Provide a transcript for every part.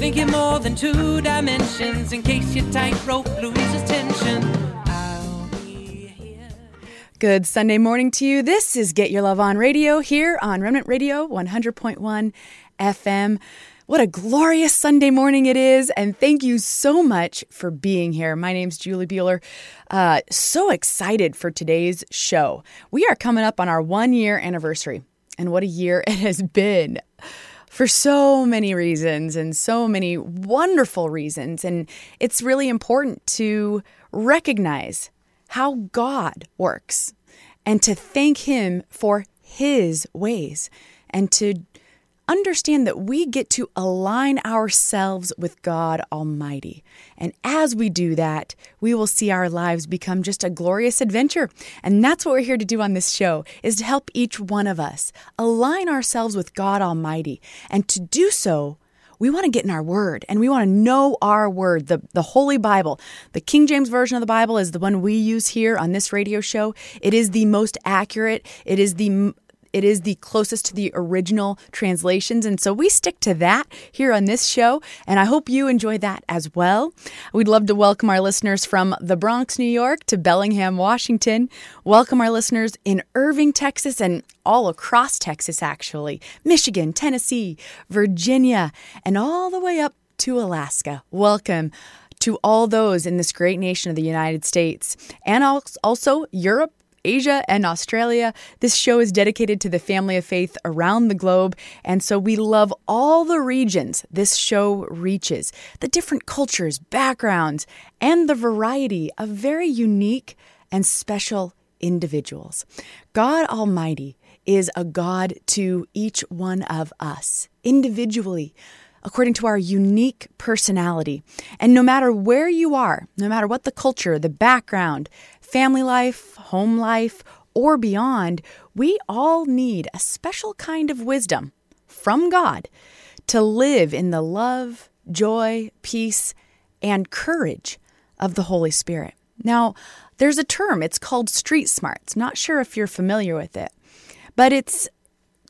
Thinking more than two dimensions in case your tightrope loses tension. Good Sunday morning to you. This is Get Your Love on Radio here on Remnant Radio 100.1 FM. What a glorious Sunday morning it is, and thank you so much for being here. My name's Julie Bueller. Uh, so excited for today's show. We are coming up on our one year anniversary, and what a year it has been for so many reasons and so many wonderful reasons. And it's really important to recognize how God works and to thank Him for His ways and to understand that we get to align ourselves with God Almighty. And as we do that, we will see our lives become just a glorious adventure. And that's what we're here to do on this show is to help each one of us align ourselves with God Almighty. And to do so, we want to get in our word and we want to know our word, the, the Holy Bible. The King James Version of the Bible is the one we use here on this radio show. It is the most accurate, it is the it is the closest to the original translations. And so we stick to that here on this show. And I hope you enjoy that as well. We'd love to welcome our listeners from the Bronx, New York to Bellingham, Washington. Welcome our listeners in Irving, Texas, and all across Texas, actually, Michigan, Tennessee, Virginia, and all the way up to Alaska. Welcome to all those in this great nation of the United States and also Europe Asia and Australia. This show is dedicated to the family of faith around the globe. And so we love all the regions this show reaches, the different cultures, backgrounds, and the variety of very unique and special individuals. God Almighty is a God to each one of us individually according to our unique personality. And no matter where you are, no matter what the culture, the background, family life, home life, or beyond, we all need a special kind of wisdom from God to live in the love, joy, peace, and courage of the Holy Spirit. Now, there's a term, it's called street smarts. Not sure if you're familiar with it, but it's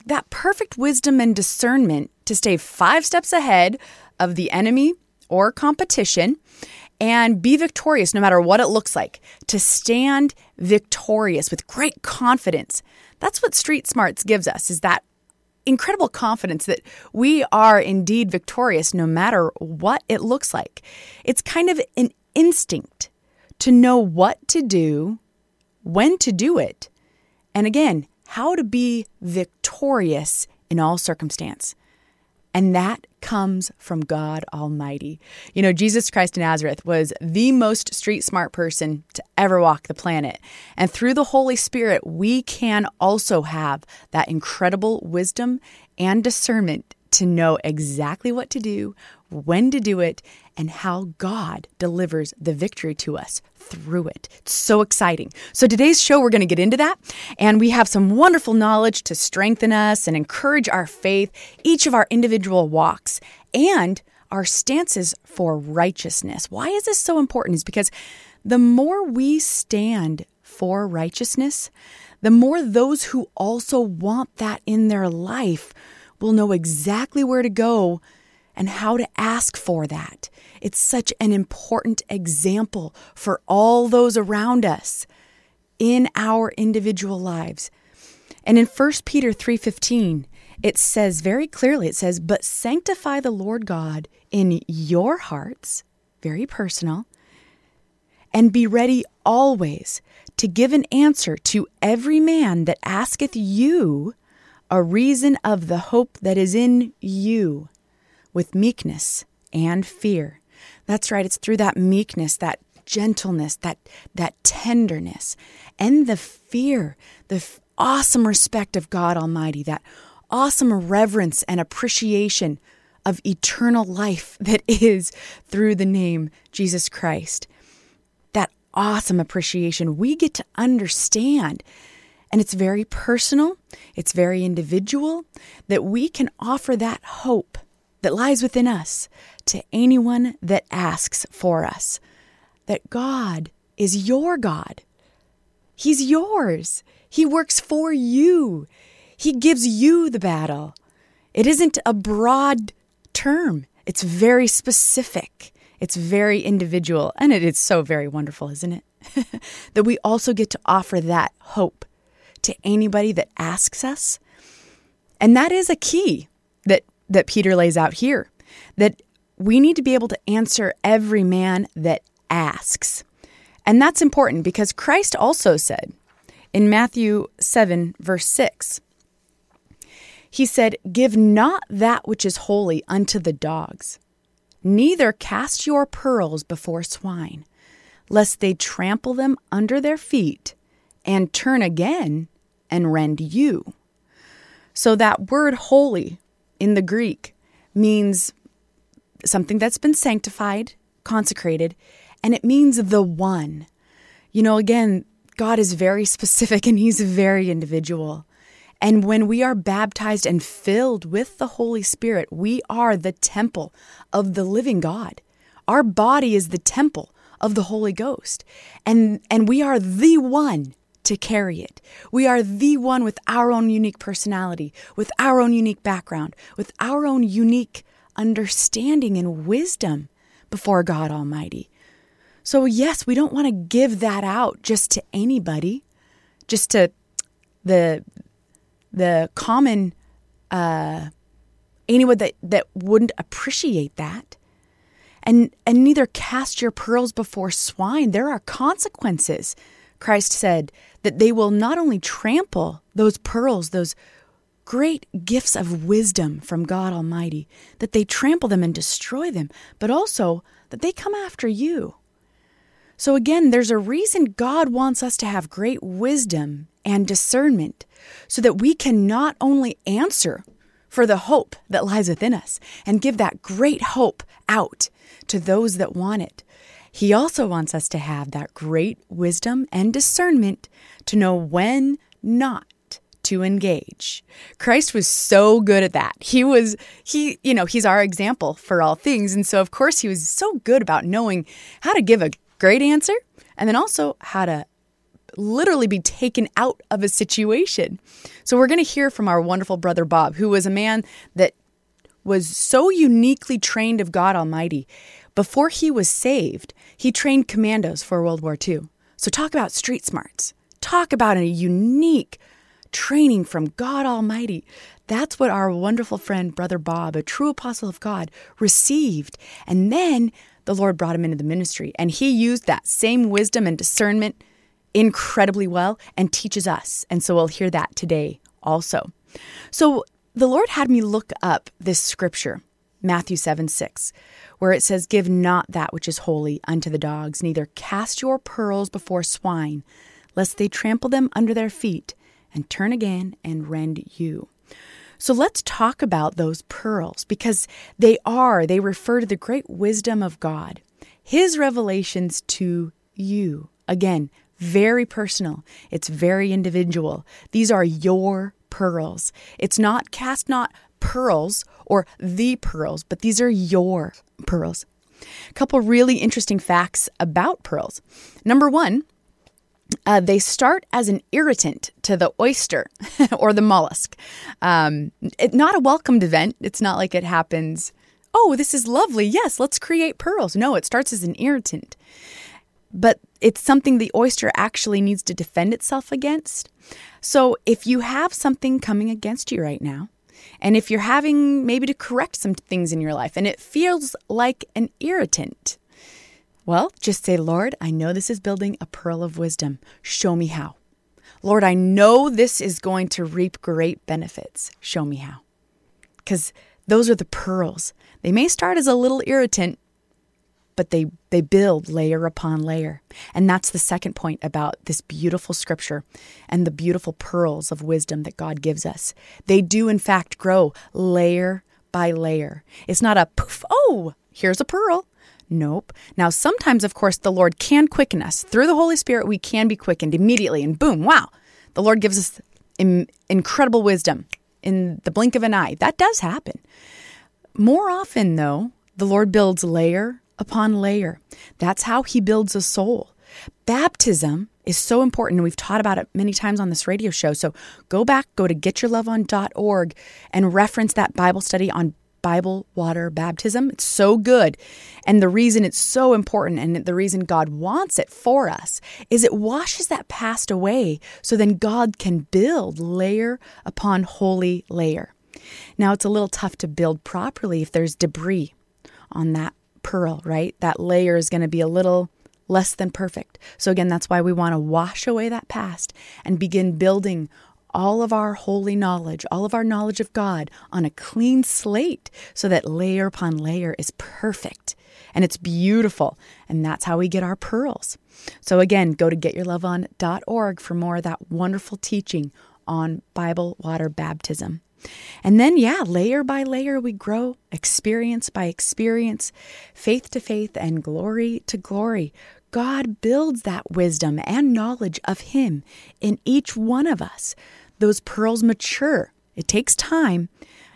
that perfect wisdom and discernment to stay five steps ahead of the enemy or competition and be victorious no matter what it looks like, to stand victorious with great confidence. That's what Street Smarts gives us is that incredible confidence that we are indeed victorious no matter what it looks like. It's kind of an instinct to know what to do, when to do it, and again, how to be victorious in all circumstance. And that comes from God Almighty. You know, Jesus Christ of Nazareth was the most street smart person to ever walk the planet. And through the Holy Spirit, we can also have that incredible wisdom and discernment to know exactly what to do, when to do it, and how God delivers the victory to us through it. It's so exciting. So, today's show, we're going to get into that, and we have some wonderful knowledge to strengthen us and encourage our faith, each of our individual walks, and our stances for righteousness. Why is this so important? Is because the more we stand for righteousness, the more those who also want that in their life will know exactly where to go and how to ask for that. It's such an important example for all those around us in our individual lives. And in 1 Peter 3:15, it says very clearly it says, "But sanctify the Lord God in your hearts, very personal, and be ready always to give an answer to every man that asketh you a reason of the hope that is in you with meekness and fear. That's right, it's through that meekness, that gentleness, that that tenderness, and the fear, the f- awesome respect of God Almighty, that awesome reverence and appreciation of eternal life that is through the name Jesus Christ. That awesome appreciation we get to understand and it's very personal, it's very individual, that we can offer that hope that lies within us to anyone that asks for us. That God is your God. He's yours. He works for you. He gives you the battle. It isn't a broad term, It's very specific. It's very individual. And it is so very wonderful, isn't it? that we also get to offer that hope to anybody that asks us. And that is a key that, Peter lays out here that we need to be able to answer every man that asks. And that's important because Christ also said in Matthew 7, verse 6, He said, Give not that which is holy unto the dogs, neither cast your pearls before swine, lest they trample them under their feet and turn again and rend you. So that word holy in the Greek means something that's been sanctified, consecrated, and it means the one. You know, again, God is very specific and He's very individual. And when we are baptized and filled with the Holy Spirit, we are the temple of the living God. Our body is the temple of the Holy Ghost. And, and we are the one to carry it. We are the one with our own unique personality, with our own unique background, with our own unique understanding and wisdom before God Almighty. So, yes, we don't want to give that out just to anybody, just to the the common uh, anyone that, that wouldn't appreciate that. And and neither cast your pearls before swine. There are consequences. Christ said that they will not only trample those pearls, those great gifts of wisdom from God Almighty, that they trample them and destroy them, but also that they come after you. So, again, there's a reason God wants us to have great wisdom and discernment so that we can not only answer for the hope that lies within us and give that great hope out to those that want it. He also wants us to have that great wisdom and discernment to know when not to engage. Christ was so good at that. He was, he, you know, he's our example for all things. And so, of course, he was so good about knowing how to give a great answer and then also how to literally be taken out of a situation. So we're going to hear from our wonderful brother Bob, who was a man that was so uniquely trained of God Almighty. Before he was saved, he trained commandos for World War II. So talk about street smarts. Talk about a unique training from God Almighty. That's what our wonderful friend, Brother Bob, a true apostle of God, received. And then the Lord brought him into the ministry. And he used that same wisdom and discernment incredibly well and teaches us. And so we'll hear that today also. So the Lord had me look up this scripture, Matthew 7 6, where it says, Give not that which is holy unto the dogs, neither cast your pearls before swine, lest they trample them under their feet and turn again and rend you. So let's talk about those pearls because they are, they refer to the great wisdom of God, His revelations to you. Again, very personal, it's very individual. These are your pearls. It's not cast not pearls or the pearls, but these are your pearls. A couple really interesting facts about pearls. Number one, uh, they start as an irritant to the oyster or the mollusk. Um, it, not a welcomed event. It's not like it happens, oh, this is lovely. Yes, let's create pearls. No, it starts as an irritant. But it's something the oyster actually needs to defend itself against. So if you have something coming against you right now, and if you're having maybe to correct some things in your life and it feels like an irritant, well, just say, Lord, I know this is building a pearl of wisdom. Show me how. Lord, I know this is going to reap great benefits. Show me how. Because those are the pearls. They may start as a little irritant, but they, they build layer upon layer. And that's the second point about this beautiful scripture and the beautiful pearls of wisdom that God gives us. They do, in fact, grow layer by layer. It's not a poof, oh, here's a pearl. Nope. Now, sometimes, of course, the Lord can quicken us. Through the Holy Spirit, we can be quickened immediately, and boom, wow, the Lord gives us incredible wisdom in the blink of an eye. That does happen. More often, though, the Lord builds layer upon layer. That's how He builds a soul. Baptism is so important, and we've taught about it many times on this radio show. So go back, go to getyourloveon.org, and reference that Bible study on Bible water baptism. It's so good. And the reason it's so important and the reason God wants it for us is it washes that past away so then God can build layer upon holy layer. Now, it's a little tough to build properly if there's debris on that pearl, right? That layer is going to be a little less than perfect. So, again, that's why we want to wash away that past and begin building all of our holy knowledge, all of our knowledge of God on a clean slate so that layer upon layer is perfect and it's beautiful. And that's how we get our pearls. So, again, go to getyourloveon.org for more of that wonderful teaching on Bible water baptism. And then, yeah, layer by layer, we grow, experience by experience, faith to faith, and glory to glory. God builds that wisdom and knowledge of Him in each one of us those pearls mature. It takes time.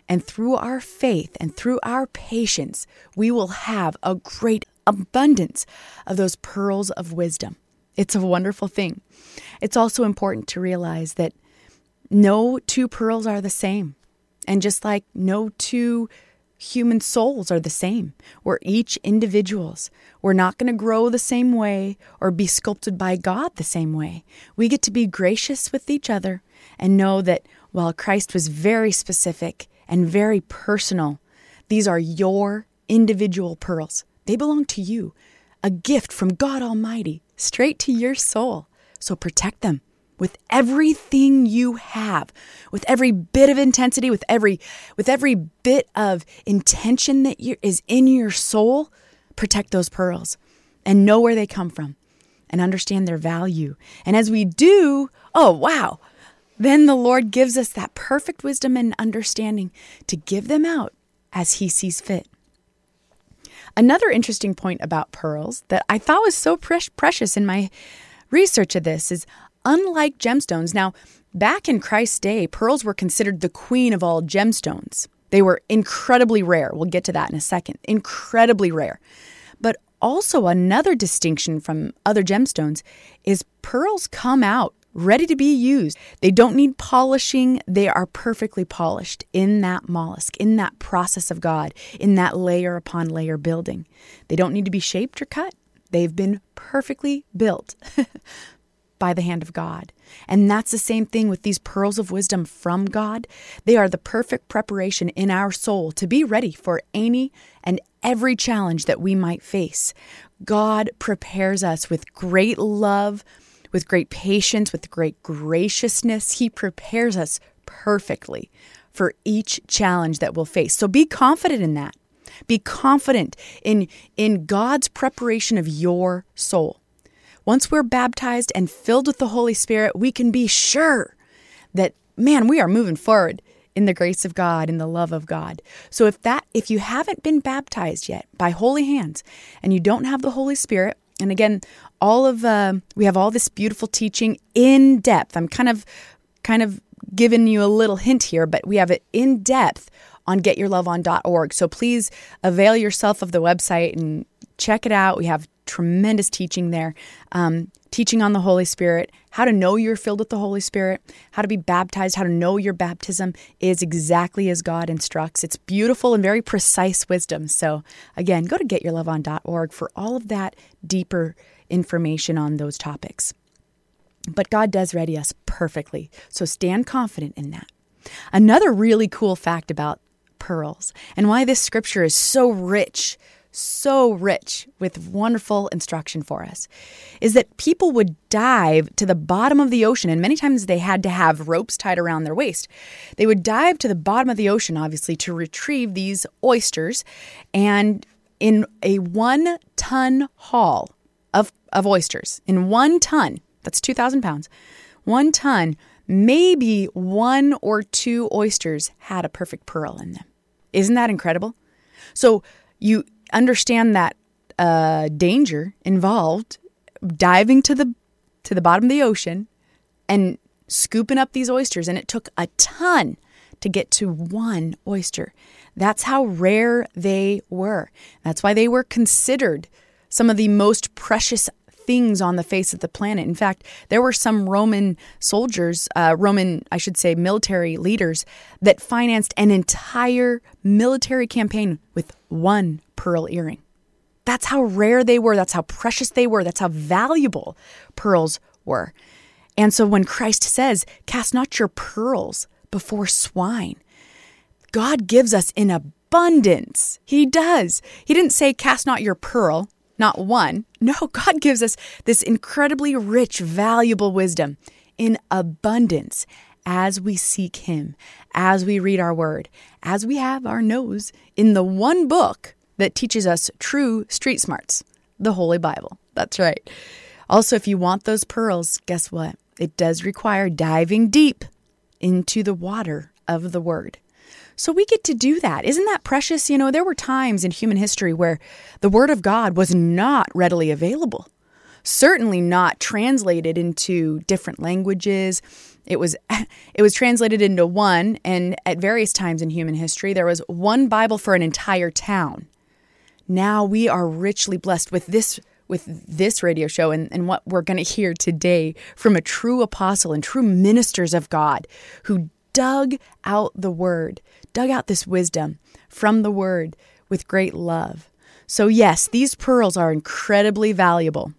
And through our faith and through our patience, we will have a great abundance of those pearls of wisdom. It's a wonderful thing. It's also important to realize that no two pearls are the same. And just like no two human souls are the same, we're each individuals. We're not going to grow the same way or be sculpted by God the same way. We get to be gracious with each other and know that while Christ was very specific and very personal, these are your individual pearls. They belong to you, a gift from God Almighty, straight to your soul. So protect them with everything you have with every bit of intensity with every with every bit of intention that you, is in your soul protect those pearls and know where they come from and understand their value and as we do oh wow then the Lord gives us that perfect wisdom and understanding to give them out as He sees fit. Another interesting point about pearls that I thought was so pre- precious in my research of this is unlike gemstones, now, back in Christ's day, pearls were considered the queen of all gemstones. They were incredibly rare. We'll get to that in a second. Incredibly rare. But also, another distinction from other gemstones is pearls come out ready to be used. They don't need polishing. They are perfectly polished in that mollusk, in that process of God, in that layer upon layer building. They don't need to be shaped or cut. They've been perfectly built by the hand of God. And that's the same thing with these pearls of wisdom from God. They are the perfect preparation in our soul to be ready for any and every challenge that we might face. God prepares us with great love with great patience, with great graciousness. He prepares us perfectly for each challenge that we'll face. So be confident in that. Be confident in, in God's preparation of your soul. Once we're baptized and filled with the Holy Spirit, we can be sure that, man, we are moving forward in the grace of God, in the love of God. So if that if you haven't been baptized yet by holy hands and you don't have the Holy Spirit, and again, all of uh, we have all this beautiful teaching in depth. I'm kind of kind of giving you a little hint here, but we have it in depth on getyourloveon.org. So please avail yourself of the website and check it out. We have tremendous teaching there. Um, teaching on the Holy Spirit, how to know you're filled with the Holy Spirit, how to be baptized, how to know your baptism is exactly as God instructs. It's beautiful and very precise wisdom. So, again, go to getyourloveon.org for all of that deeper information on those topics. But God does ready us perfectly. So, stand confident in that. Another really cool fact about pearls and why this scripture is so rich so rich with wonderful instruction for us is that people would dive to the bottom of the ocean, and many times they had to have ropes tied around their waist. They would dive to the bottom of the ocean, obviously, to retrieve these oysters. And in a one ton haul of, of oysters, in one ton, that's 2,000 pounds, one ton, maybe one or two oysters had a perfect pearl in them. Isn't that incredible? So you understand that uh, danger involved diving to the to the bottom of the ocean and scooping up these oysters. And it took a ton to get to one oyster. That's how rare they were. That's why they were considered some of the most precious things on the face of the planet. In fact, there were some Roman soldiers, uh, Roman, I should say, military leaders that financed an entire military campaign with one pearl earring. That's how rare they were. That's how precious they were. That's how valuable pearls were. And so when Christ says, Cast not your pearls before swine, God gives us in abundance. He does. He didn't say, Cast not your pearl, not one. No, God gives us this incredibly rich, valuable wisdom in abundance as we seek Him, as we read our word, as we have our nose in the one book that teaches us true street smarts, the Holy Bible. That's right. Also, if you want those pearls, guess what? It does require diving deep into the water of the Word. So we get to do that. Isn't that precious? You know, there were times in human history where the Word of God was not readily available, certainly not translated into different languages. It was it was translated into one, and at various times in human history, there was one Bible for an entire town. Now we are richly blessed with this with this radio show and, and what we're going to hear today from a true apostle and true ministers of God who dug out the word, dug out this wisdom from the word with great love. So, yes, these pearls are incredibly valuable.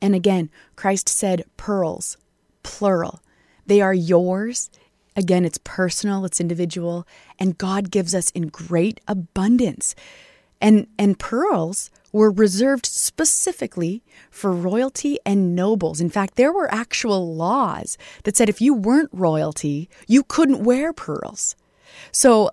And again, Christ said pearls, plural. They are yours. Again, it's personal, it's individual, and God gives us in great abundance. And, and pearls were reserved specifically for royalty and nobles. In fact, there were actual laws that said if you weren't royalty, you couldn't wear pearls. So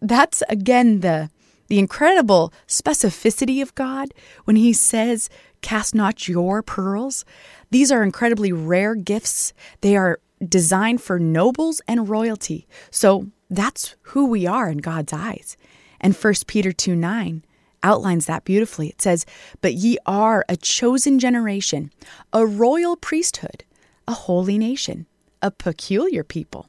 that's again the the incredible specificity of God when he says, "Cast not your pearls." These are incredibly rare gifts. They are designed for nobles and royalty. So that's who we are in God's eyes. And 1 Peter 2 9 outlines that beautifully. It says, But ye are a chosen generation, a royal priesthood, a holy nation, a peculiar people,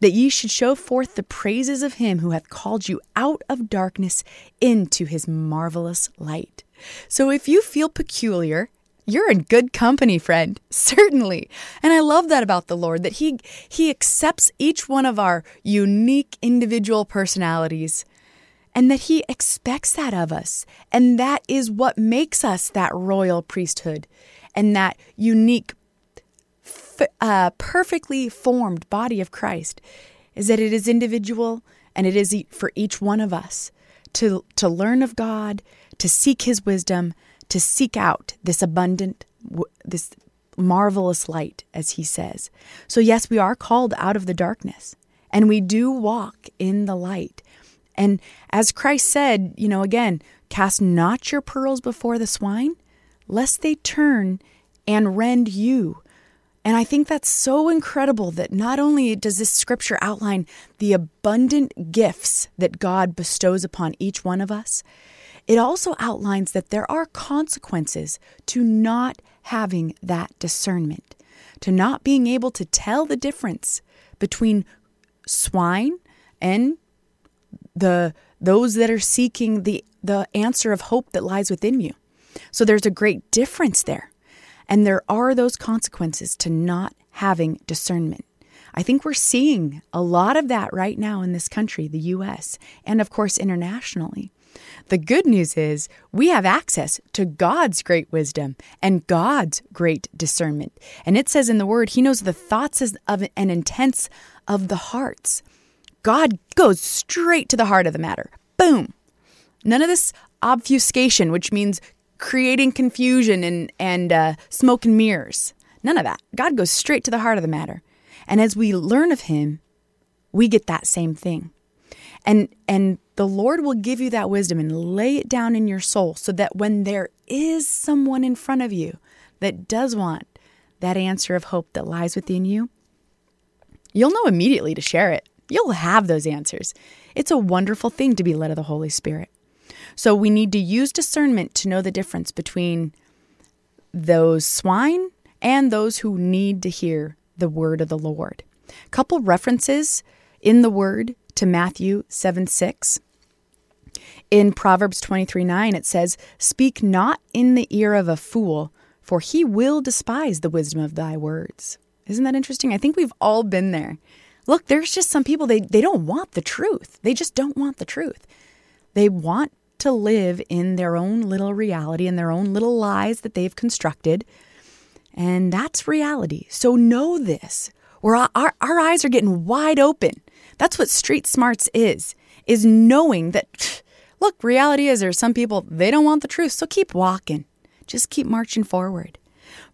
that ye should show forth the praises of him who hath called you out of darkness into his marvelous light. So if you feel peculiar, you're in good company, friend. Certainly. And I love that about the Lord that he he accepts each one of our unique individual personalities and that He expects that of us. And that is what makes us that royal priesthood and that unique, uh, perfectly formed body of Christ, is that it is individual and it is for each one of us to, to learn of God, to seek His wisdom, to seek out this abundant, this marvelous light, as He says. So, yes, we are called out of the darkness and we do walk in the light. And as Christ said, you know, again, cast not your pearls before the swine, lest they turn and rend you. And I think that's so incredible that not only does this scripture outline the abundant gifts that God bestows upon each one of us, it also outlines that there are consequences to not having that discernment, to not being able to tell the difference between swine and the those that are seeking the the answer of hope that lies within you. So there's a great difference there. And there are those consequences to not having discernment. I think we're seeing a lot of that right now in this country, the US, and of course internationally. The good news is we have access to God's great wisdom and God's great discernment. And it says in the word, He knows the thoughts of and intents of the hearts. God goes straight to the heart of the matter. Boom. None of this obfuscation, which means creating confusion and, and uh, smoke and mirrors. None of that. God goes straight to the heart of the matter. And as we learn of Him, we get that same thing. And, and the Lord will give you that wisdom and lay it down in your soul so that when there is someone in front of you that does want that answer of hope that lies within you, you'll know immediately to share it. You'll have those answers. It's a wonderful thing to be led of the Holy Spirit. So we need to use discernment to know the difference between those swine and those who need to hear the word of the Lord. Couple references in the word to Matthew 7 6. In Proverbs 23 9, it says, Speak not in the ear of a fool, for he will despise the wisdom of thy words. Isn't that interesting? I think we've all been there. Look, there's just some people, they, they don't want the truth. They just don't want the truth. They want to live in their own little reality and their own little lies that they've constructed. And that's reality. So know this. Where our, our, our eyes are getting wide open. That's what street smarts is, is knowing that, look, reality is there's some people, they don't want the truth. So keep walking. Just keep marching forward.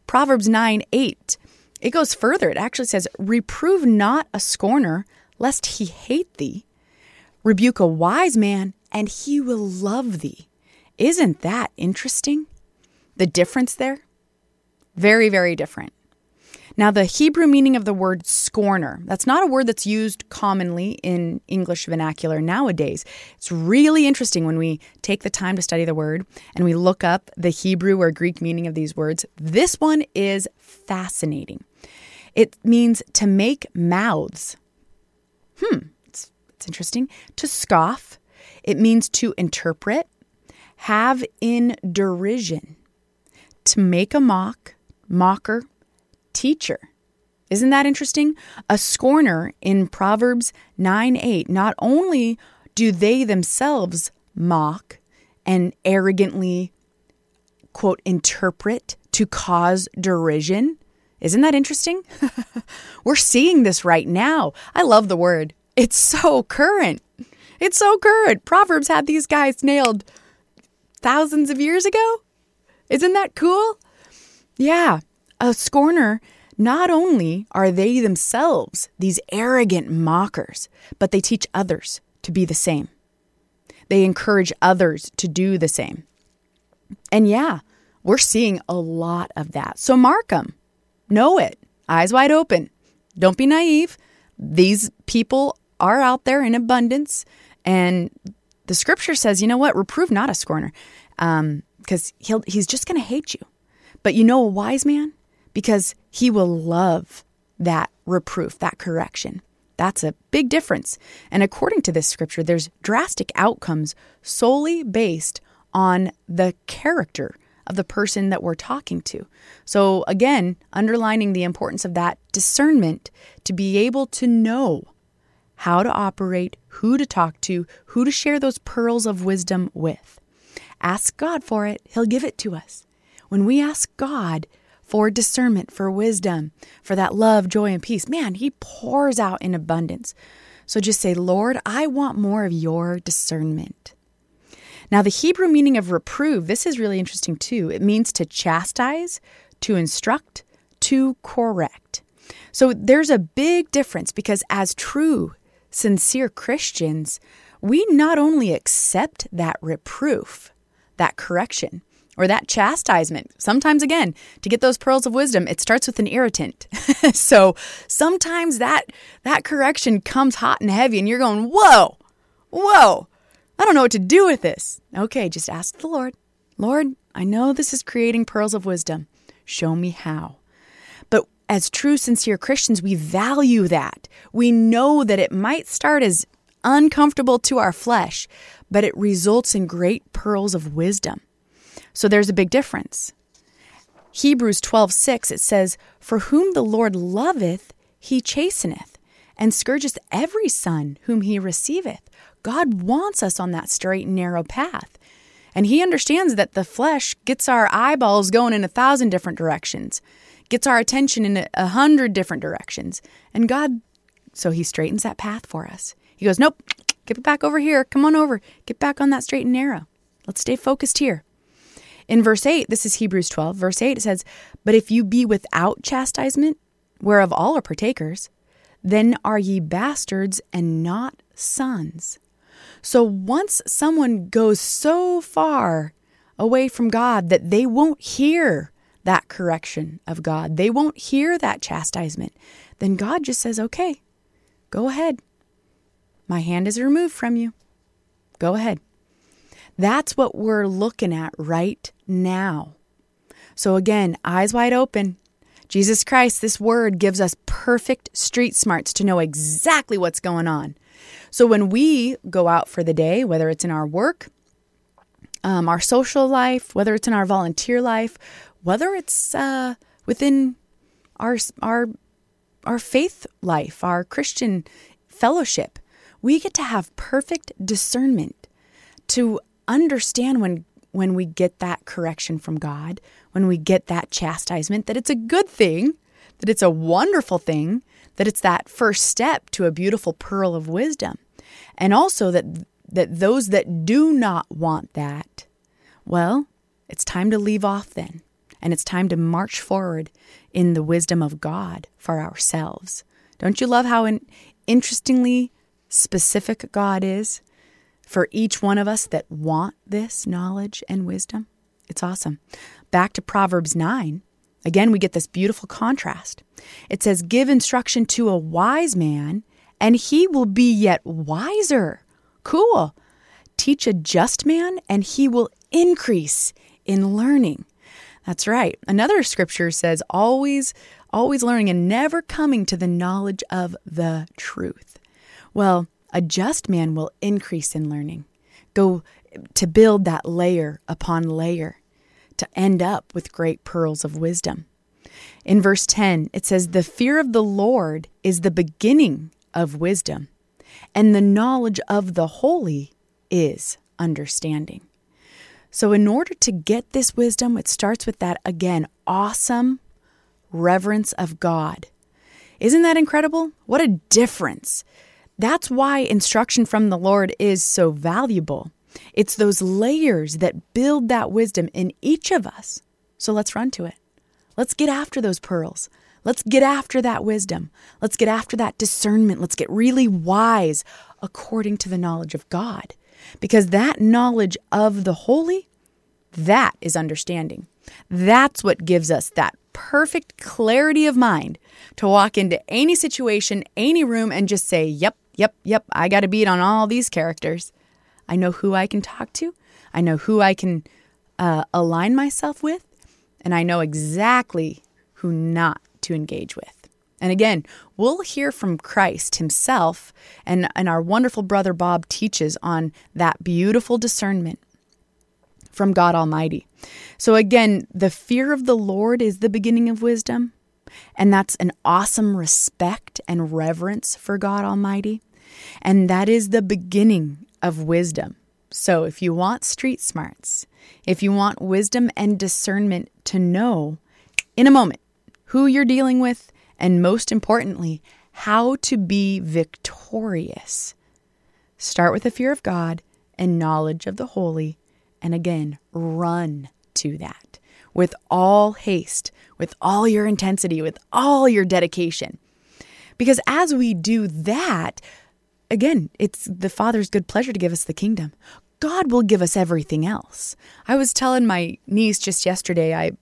Proverbs 9 8, it goes further. It actually says, Reprove not a scorner, lest he hate thee. Rebuke a wise man, and he will love thee. Isn't that interesting? The difference there? Very, very different. Now, the Hebrew meaning of the word scorner, that's not a word that's used commonly in English vernacular nowadays. It's really interesting when we take the time to study the word and we look up the Hebrew or Greek meaning of these words. This one is fascinating. It means to make mouths. Hmm, it's, it's interesting. To scoff. It means to interpret, have in derision, to make a mock, mocker, teacher. Isn't that interesting? A scorner in Proverbs 9 8, not only do they themselves mock and arrogantly, quote, interpret to cause derision. Isn't that interesting? We're seeing this right now. I love the word. It's so current. It's so current. Proverbs had these guys nailed thousands of years ago. Isn't that cool? Yeah, a scorner, not only are they themselves these arrogant mockers, but they teach others to be the same. They encourage others to do the same. And yeah, we're seeing a lot of that. So mark them, know it, eyes wide open. Don't be naive. These people are out there in abundance. And the scripture says, you know what? Reprove not a scorner, because um, he'll he's just going to hate you. But you know a wise man because he will love that reproof, that correction. That's a big difference. And according to this scripture, there's drastic outcomes solely based on the character of the person that we're talking to. So, again, underlining the importance of that discernment to be able to know how to operate, who to talk to, who to share those pearls of wisdom with. Ask God for it, He'll give it to us. When we ask God, for discernment, for wisdom, for that love, joy, and peace. Man, He pours out in abundance. So just say, Lord, I want more of your discernment. Now, the Hebrew meaning of reprove, this is really interesting too. It means to chastise, to instruct, to correct. So there's a big difference because as true, sincere Christians, we not only accept that reproof, that correction, or that chastisement. Sometimes, again, to get those pearls of wisdom, it starts with an irritant. so sometimes that that correction comes hot and heavy, and you're going, "Whoa, whoa, I don't know what to do with this." Okay, just ask the Lord. Lord, I know this is creating pearls of wisdom. Show me how. As true, sincere Christians, we value that. We know that it might start as uncomfortable to our flesh, but it results in great pearls of wisdom. So there's a big difference. Hebrews 12:6 it says, "For whom the Lord loveth, he chasteneth, and scourgeth every son whom he receiveth." God wants us on that straight and narrow path. And he understands that the flesh gets our eyeballs going in a thousand different directions, gets our attention in a hundred different directions. And God, so he straightens that path for us. He goes, Nope, get back over here. Come on over. Get back on that straight and narrow. Let's stay focused here. In verse 8, this is Hebrews 12, verse 8, it says, But if you be without chastisement, whereof all are partakers, then are ye bastards and not sons. So once someone goes so far away from God that they won't hear that correction of God, they won't hear that chastisement, then God just says, Okay, go ahead. My hand is removed from you. Go ahead. That's what we're looking at right now. So, again, eyes wide open. Jesus Christ, this word gives us perfect street smarts to know exactly what's going on. So, when we go out for the day, whether it's in our work, um, our social life, whether it's in our volunteer life, whether it's uh, within our our our faith life, our Christian fellowship, we get to have perfect discernment to understand when when we get that correction from God, when we get that chastisement that it's a good thing, that it's a wonderful thing, that it's that first step to a beautiful pearl of wisdom. And also that that those that do not want that, well, it's time to leave off then. And it's time to march forward in the wisdom of God for ourselves. Don't you love how interestingly specific God is for each one of us that want this knowledge and wisdom? It's awesome. Back to Proverbs 9. Again, we get this beautiful contrast. It says, Give instruction to a wise man, and he will be yet wiser. Cool. Teach a just man, and he will increase in learning. That's right. Another scripture says, Always, always learning and never coming to the knowledge of the truth. Well, a just man will increase in learning, go to build that layer upon layer to end up with great pearls of wisdom. In verse 10, it says, The fear of the Lord is the beginning of wisdom, and the knowledge of the holy is understanding. So, in order to get this wisdom, it starts with that, again, awesome reverence of God. Isn't that incredible? What a difference. That's why instruction from the Lord is so valuable. It's those layers that build that wisdom in each of us. So let's run to it. Let's get after those pearls. Let's get after that wisdom. Let's get after that discernment. Let's get really wise according to the knowledge of God. Because that knowledge of the holy, that is understanding. That's what gives us that perfect clarity of mind to walk into any situation, any room, and just say, Yep, yep, yep, I got a beat on all these characters. I know who I can talk to. I know who I can uh, align myself with. And I know exactly who not to engage with. And again, we'll hear from Christ himself, and, and our wonderful brother Bob teaches on that beautiful discernment from God Almighty. So, again, the fear of the Lord is the beginning of wisdom, and that's an awesome respect and reverence for God Almighty. And that is the beginning of wisdom. So, if you want street smarts, if you want wisdom and discernment to know in a moment who you're dealing with, and most importantly, how to be victorious, start with the fear of God and knowledge of the holy, and again, run to that with all haste, with all your intensity, with all your dedication. Because as we do that, again, it's the Father's good pleasure to give us the kingdom. God will give us everything else. I was telling my niece just yesterday, I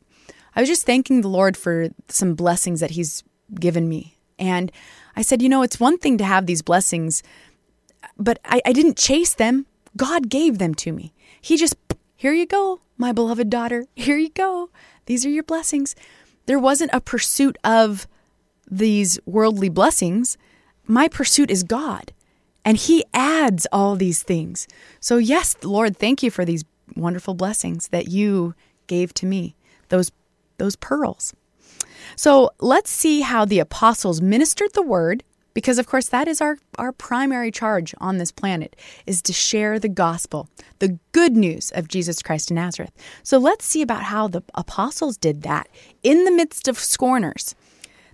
I was just thanking the Lord for some blessings that he's given me. And I said, you know, it's one thing to have these blessings, but I, I didn't chase them. God gave them to me. He just, here you go, my beloved daughter. Here you go. These are your blessings. There wasn't a pursuit of these worldly blessings. My pursuit is God. And He adds all these things. So, yes, Lord, thank you for these wonderful blessings that you gave to me, those, those pearls. So, let's see how the apostles ministered the word because of course that is our, our primary charge on this planet is to share the gospel the good news of jesus christ of nazareth so let's see about how the apostles did that in the midst of scorners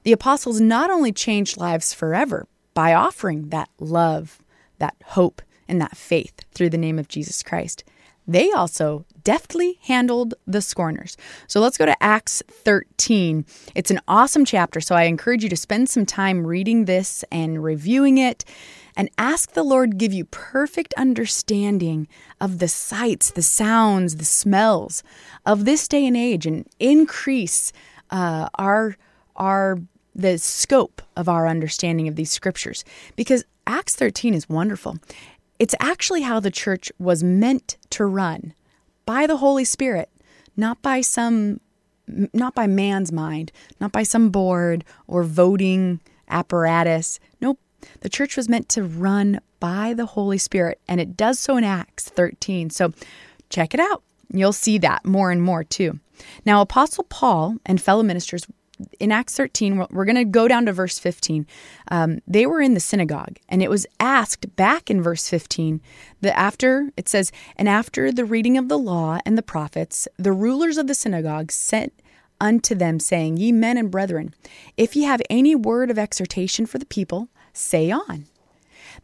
the apostles not only changed lives forever by offering that love, that hope, and that faith through the name of Jesus Christ. They also deftly handled the scorners. So let's go to Acts 13. It's an awesome chapter, so I encourage you to spend some time reading this and reviewing it and ask the Lord give you perfect understanding of the sights, the sounds, the smells of this day and age and increase uh, our our the scope of our understanding of these scriptures because Acts 13 is wonderful. It's actually how the church was meant to run by the Holy Spirit, not by some not by man's mind, not by some board or voting apparatus. Nope. The church was meant to run by the Holy Spirit, and it does so in Acts 13. So check it out. You'll see that more and more too. Now, Apostle Paul and fellow ministers in Acts 13, we're going to go down to verse 15. Um, they were in the synagogue, and it was asked back in verse 15 that after, it says, and after the reading of the law and the prophets, the rulers of the synagogue sent unto them, saying, Ye men and brethren, if ye have any word of exhortation for the people, say on.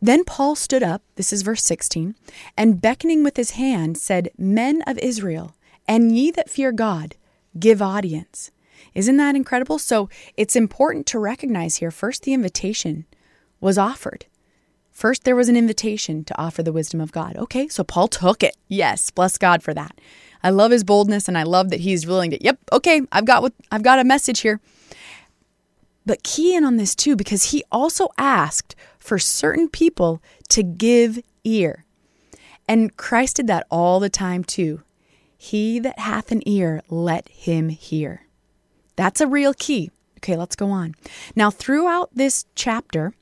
Then Paul stood up, this is verse 16, and beckoning with his hand said, Men of Israel, and ye that fear God, give audience. Isn't that incredible? So it's important to recognize here first, the invitation was offered. First, there was an invitation to offer the wisdom of God. Okay, so Paul took it. Yes, bless God for that. I love his boldness and I love that he's willing to, yep, okay, I've got what I've got a message here. But key in on this too, because he also asked for certain people to give ear. And Christ did that all the time too. He that hath an ear, let him hear. That's a real key. Okay, let's go on. Now, throughout this chapter,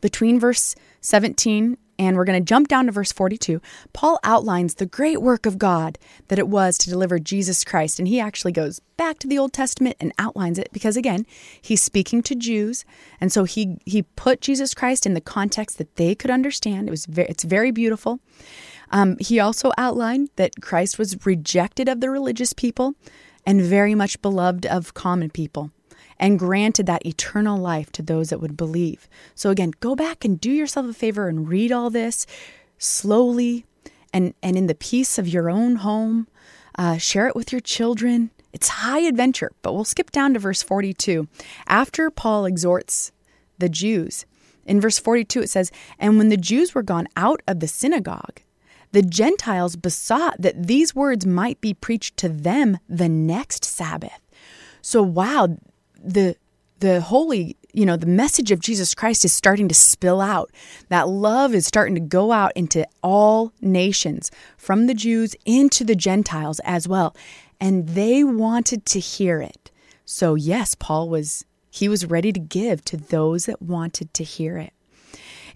between verse 17 and we're going to jump down to verse 42. Paul outlines the great work of God that it was to deliver Jesus Christ. And he actually goes back to the Old Testament and outlines it because, again, he's speaking to Jews. And so he, he put Jesus Christ in the context that they could understand. It was very, it's very beautiful. Um, he also outlined that Christ was rejected of the religious people and very much beloved of common people and granted that eternal life to those that would believe. So, again, go back and do yourself a favor and read all this slowly and, and in the peace of your own home. Uh, share it with your children. It's high adventure, but we'll skip down to verse 42. After Paul exhorts the Jews, in verse 42 it says, And when the Jews were gone out of the synagogue, the Gentiles besought that these words might be preached to them the next Sabbath. So, wow, the the holy you know the message of jesus christ is starting to spill out. That love is starting to go out into all nations from the jews into the gentiles as well. And they wanted to hear it. So yes paul was he was ready to give to those that wanted to hear it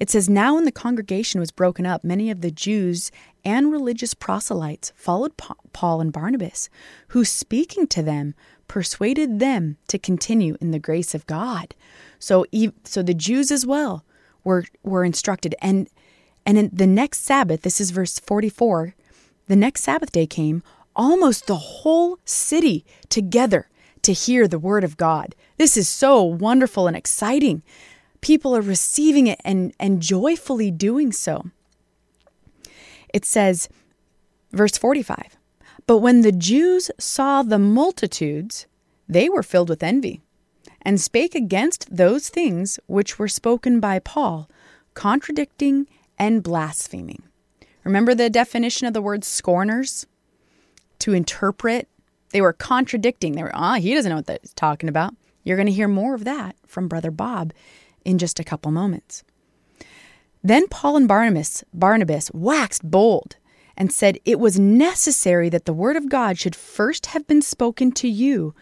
it says, Now when the congregation was broken up, many of the Jews and religious proselytes followed Paul and Barnabas, who, speaking to them, persuaded them to continue in the grace of God. So, so the Jews as well were were instructed, and and in the next Sabbath, this is verse forty four. The next Sabbath day came, almost the whole city together to hear the word of God. This is so wonderful and exciting. People are receiving it and, and joyfully doing so. It says, verse 45 but when the Jews saw the multitudes, they were filled with envy, and spake against those things which were spoken by Paul, contradicting and blaspheming. Remember the definition of the word scorners? To interpret. They were contradicting. They were, ah, oh, he doesn't know what that's talking about. You're going to hear more of that from Brother Bob in just a couple moments. Then Paul and Barnabas, Barnabas waxed bold and said it was necessary that the word of God should first have been spoken to you,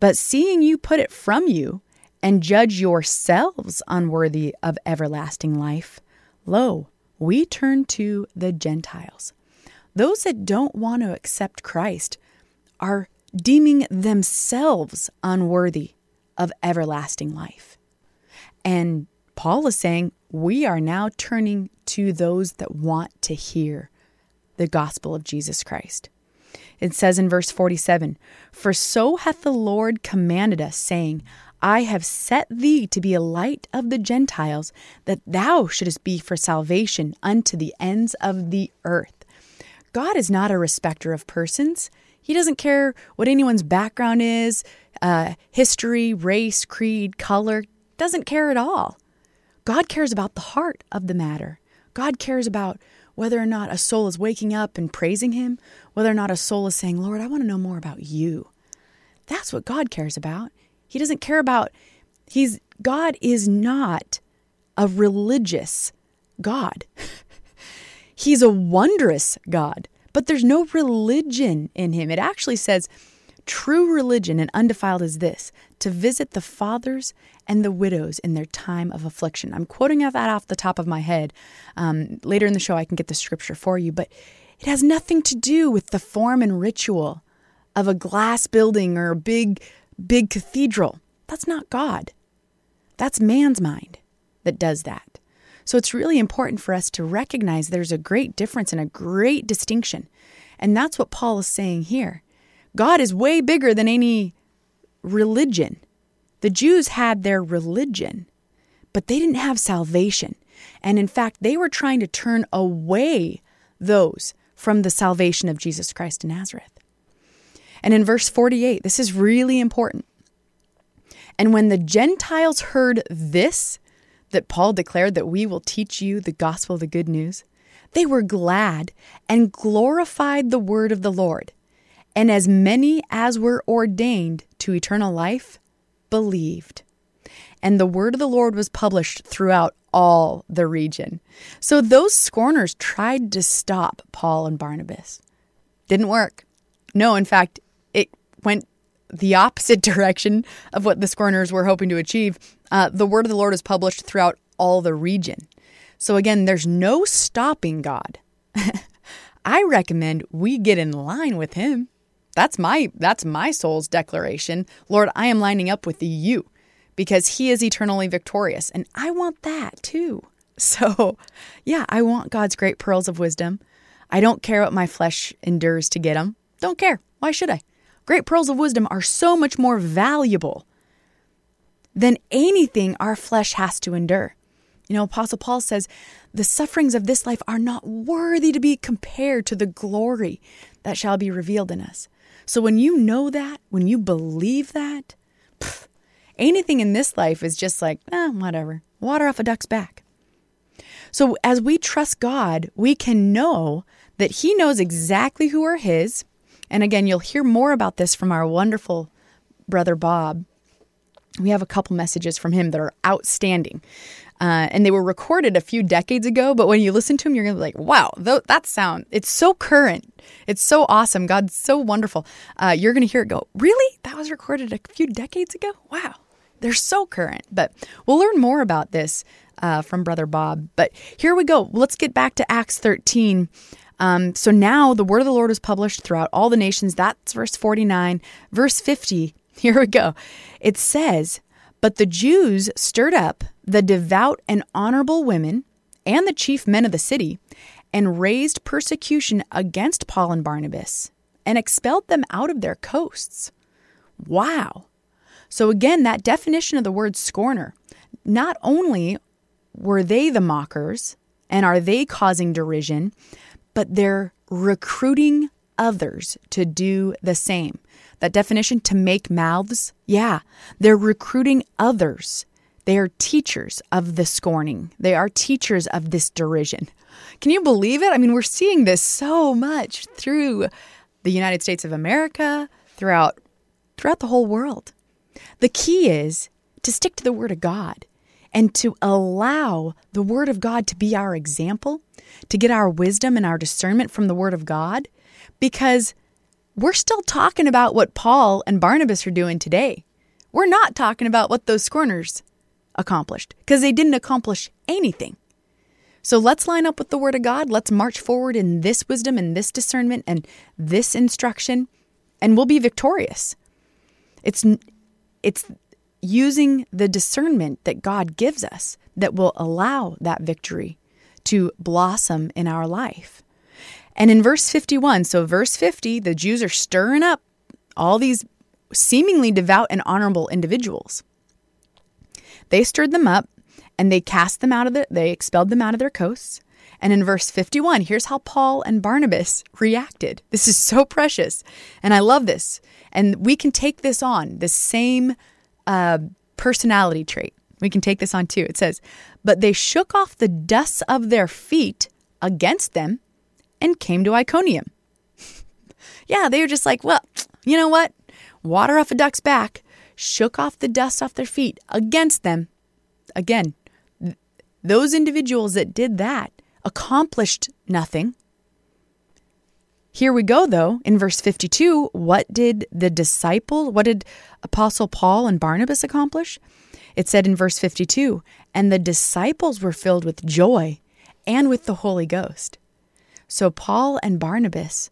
but seeing you put it from you, and judge yourselves unworthy of everlasting life, lo, we turn to the Gentiles. Those that don't want to accept Christ are deeming themselves unworthy of everlasting life. And Paul is saying, we are now turning to those that want to hear the gospel of Jesus Christ. It says in verse 47 For so hath the Lord commanded us, saying, I have set thee to be a light of the Gentiles, that thou shouldest be for salvation unto the ends of the earth. God is not a respecter of persons. He doesn't care what anyone's background is, uh, history, race, creed, color, doesn't care at all. God cares about the heart of the matter. God cares about whether or not a soul is waking up and praising Him, whether or not a soul is saying, Lord, I want to know more about you. That's what God cares about. He doesn't care about, He's, God is not a religious God. he's a wondrous God, but there's no religion in Him. It actually says, True religion and undefiled is this to visit the fathers and the widows in their time of affliction. I'm quoting that off the top of my head. Um, later in the show, I can get the scripture for you, but It has nothing to do with the form and ritual of a glass building or a big, big cathedral. That's not God. That's man's mind that does that. So it's really important for us to recognize there's a great difference and a great distinction. And that's what Paul is saying here. God is way bigger than any religion. The Jews had their religion, but they didn't have salvation. And in fact, they were trying to turn away those from the salvation of Jesus Christ in Nazareth. And in verse 48, this is really important. And when the Gentiles heard this, that Paul declared that we will teach you the gospel of the good news, they were glad and glorified the word of the Lord. And as many as were ordained to eternal life believed. And the word of the Lord was published throughout all the region. So those scorners tried to stop Paul and Barnabas. Didn't work. No, in fact, it went the opposite direction of what the scorners were hoping to achieve. Uh, the word of the Lord is published throughout all the region. So again, there's no stopping God. I recommend we get in line with him. That's my that's my soul's declaration. Lord, I am lining up with you because he is eternally victorious and I want that too. So, yeah, I want God's great pearls of wisdom. I don't care what my flesh endures to get them. Don't care. Why should I? Great pearls of wisdom are so much more valuable than anything our flesh has to endure. You know, Apostle Paul says, the sufferings of this life are not worthy to be compared to the glory that shall be revealed in us. So when you know that, when you believe that, pff, anything in this life is just like, eh, whatever, water off a duck's back. So as we trust God, we can know that He knows exactly who are His and again, you'll hear more about this from our wonderful brother Bob. We have a couple messages from him that are outstanding. Uh, and they were recorded a few decades ago, but when you listen to them, you're to be like, wow, th- that sound, it's so current. It's so awesome. God's so wonderful. Uh, you're to hear it go, really? That was recorded a few decades ago? Wow. They're so current. But we'll learn more about this uh, from Brother Bob. But here we go. Let's get back to Acts 13. Um, so now the word of the Lord was published throughout all the nations. That's verse 49. Verse 50, here we go. It says, But the Jews stirred up the devout and honorable women and the chief men of the city and raised persecution against Paul and Barnabas and expelled them out of their coasts. Wow. So, again, that definition of the word scorner, not only were they the mockers and are they causing derision, but they're recruiting others to do the same. That definition, to make mouths, yeah, they're recruiting others. They are teachers of the scorning, they are teachers of this derision. Can you believe it? I mean, we're seeing this so much through the United States of America, throughout throughout the whole world. The key is to stick to the word of God and to allow the Word of God to be our example, to get our wisdom and our discernment from the Word of God, because we're still talking about what Paul and Barnabas are doing today. We're not talking about what those scorners accomplished because they didn't accomplish anything. So let's line up with the Word of God. Let's march forward in this wisdom and this discernment and this instruction, and we'll be victorious. It's it's using the discernment that God gives us that will allow that victory to blossom in our life. And in verse 51, so verse 50, the Jews are stirring up all these seemingly devout and honorable individuals. They stirred them up and they cast them out of the they expelled them out of their coasts. And in verse 51, here's how Paul and Barnabas reacted. This is so precious. And I love this. And we can take this on, the same uh, personality trait. We can take this on too. It says, But they shook off the dust of their feet against them and came to Iconium. yeah, they were just like, Well, you know what? Water off a duck's back, shook off the dust off their feet against them. Again, th- those individuals that did that accomplished nothing. Here we go, though, in verse 52. What did the disciple, what did Apostle Paul and Barnabas accomplish? It said in verse 52 and the disciples were filled with joy and with the Holy Ghost. So Paul and Barnabas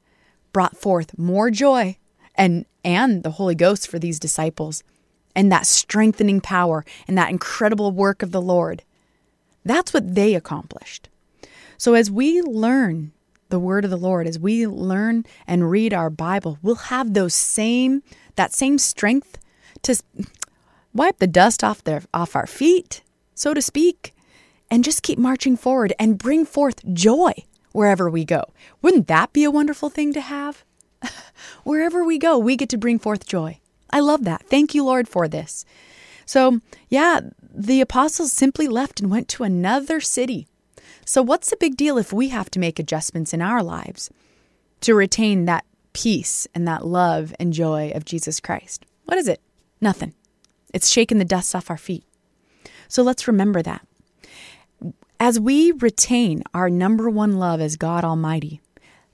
brought forth more joy and and the Holy Ghost for these disciples and that strengthening power and that incredible work of the Lord. That's what they accomplished. So as we learn the word of the Lord, as we learn and read our Bible, we'll have those same that same strength to wipe the dust off their off our feet, so to speak, and just keep marching forward and bring forth joy wherever we go. Wouldn't that be a wonderful thing to have? wherever we go, we get to bring forth joy. I love that. Thank you, Lord, for this. So, yeah, the apostles simply left and went to another city. So, what's the big deal if we have to make adjustments in our lives to retain that peace and that love and joy of Jesus Christ? What is it? Nothing. It's shaking the dust off our feet. So, let's remember that. As we retain our number one love as God Almighty,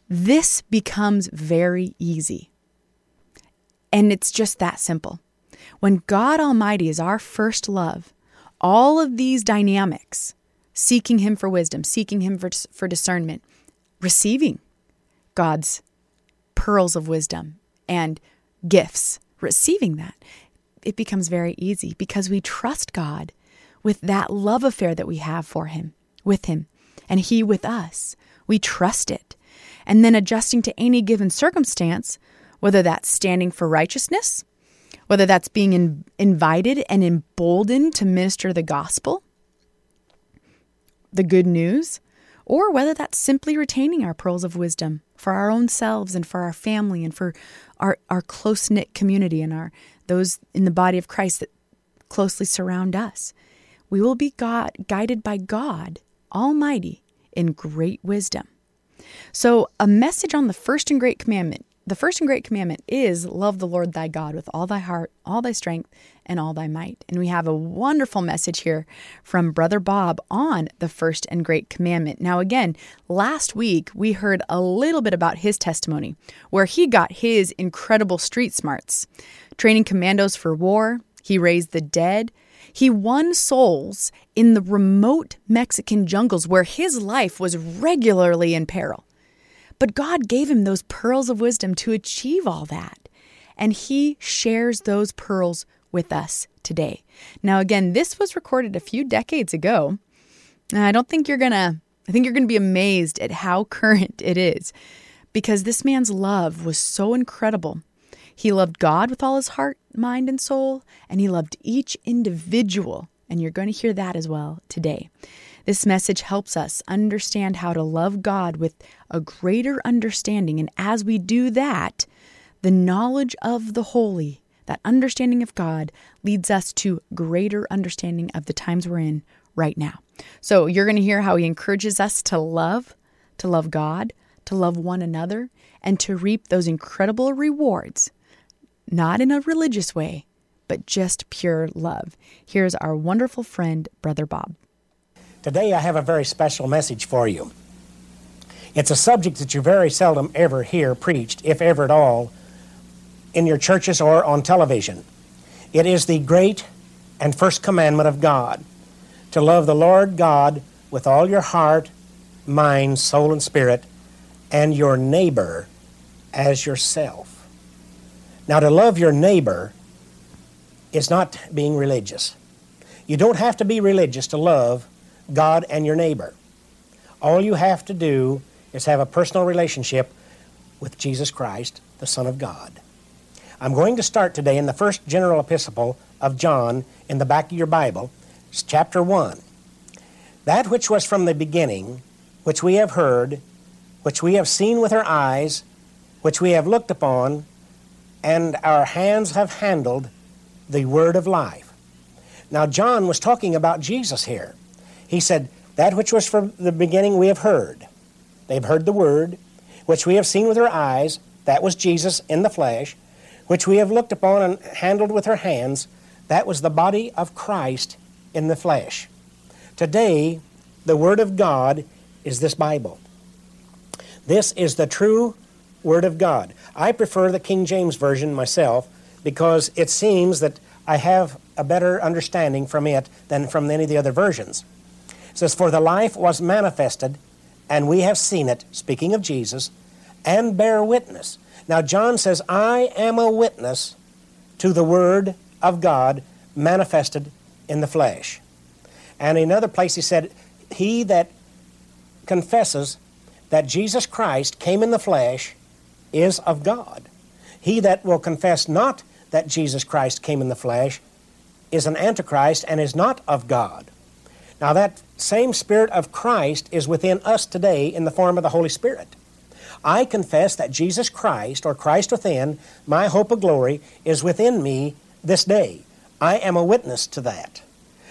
this becomes very easy. And it's just that simple. When God Almighty is our first love, all of these dynamics, seeking Him for wisdom, seeking Him for, for discernment, receiving God's pearls of wisdom and gifts, receiving that, it becomes very easy because we trust God with that love affair that we have for Him with Him and He with us. We trust it. And then adjusting to any given circumstance, whether that's standing for righteousness, whether that's being in, invited and emboldened to minister the gospel, the good news, or whether that's simply retaining our pearls of wisdom for our own selves and for our family and for our, our close knit community and our those in the body of Christ that closely surround us. We will be God, guided by God Almighty in great wisdom. So, a message on the first and great commandment. The first and great commandment is love the Lord thy God with all thy heart, all thy strength, and all thy might. And we have a wonderful message here from Brother Bob on the first and great commandment. Now, again, last week we heard a little bit about his testimony, where he got his incredible street smarts, training commandos for war, he raised the dead, he won souls in the remote Mexican jungles where his life was regularly in peril. But God gave him those pearls of wisdom to achieve all that. And he shares those pearls with us today. Now, again, this was recorded a few decades ago. I don't think you're going to, I think you're going to be amazed at how current it is because this man's love was so incredible he loved God with all his heart, mind, and soul, and he loved each individual. And you're going to hear that as well today. This message helps us understand how to love God with a greater understanding. And as we do that, the knowledge of the holy, that understanding of God, leads us to greater understanding of the times we're in right now. So you're going to hear how he encourages us to love, to love God, to love one another, and to reap those incredible rewards not in a religious way, but just pure love. Here's our wonderful friend, Brother Bob. Today, I have a very special message for you. It's a subject that you very seldom ever hear preached, if ever at all, in your churches or on television. It is the great and first commandment of God to love the Lord God with all your heart, mind, soul, and spirit, and your neighbor as yourself. Now, to love your neighbor is not being religious. You don't have to be religious to love God and your neighbor. All you have to do is have a personal relationship with Jesus Christ, the Son of God. I'm going to start today in the first general epistle of John in the back of your Bible, chapter 1. That which was from the beginning, which we have heard, which we have seen with our eyes, which we have looked upon, and our hands have handled the word of life. Now, John was talking about Jesus here. He said, That which was from the beginning we have heard. They've heard the word, which we have seen with our eyes. That was Jesus in the flesh, which we have looked upon and handled with our hands. That was the body of Christ in the flesh. Today, the Word of God is this Bible. This is the true Word of God. I prefer the King James Version myself because it seems that I have a better understanding from it than from any of the other versions. It says, For the life was manifested, and we have seen it, speaking of Jesus, and bear witness. Now, John says, I am a witness to the Word of God manifested in the flesh. And in another place, he said, He that confesses that Jesus Christ came in the flesh is of God. He that will confess not that Jesus Christ came in the flesh is an antichrist and is not of God. Now, that same Spirit of Christ is within us today in the form of the Holy Spirit. I confess that Jesus Christ, or Christ within, my hope of glory, is within me this day. I am a witness to that.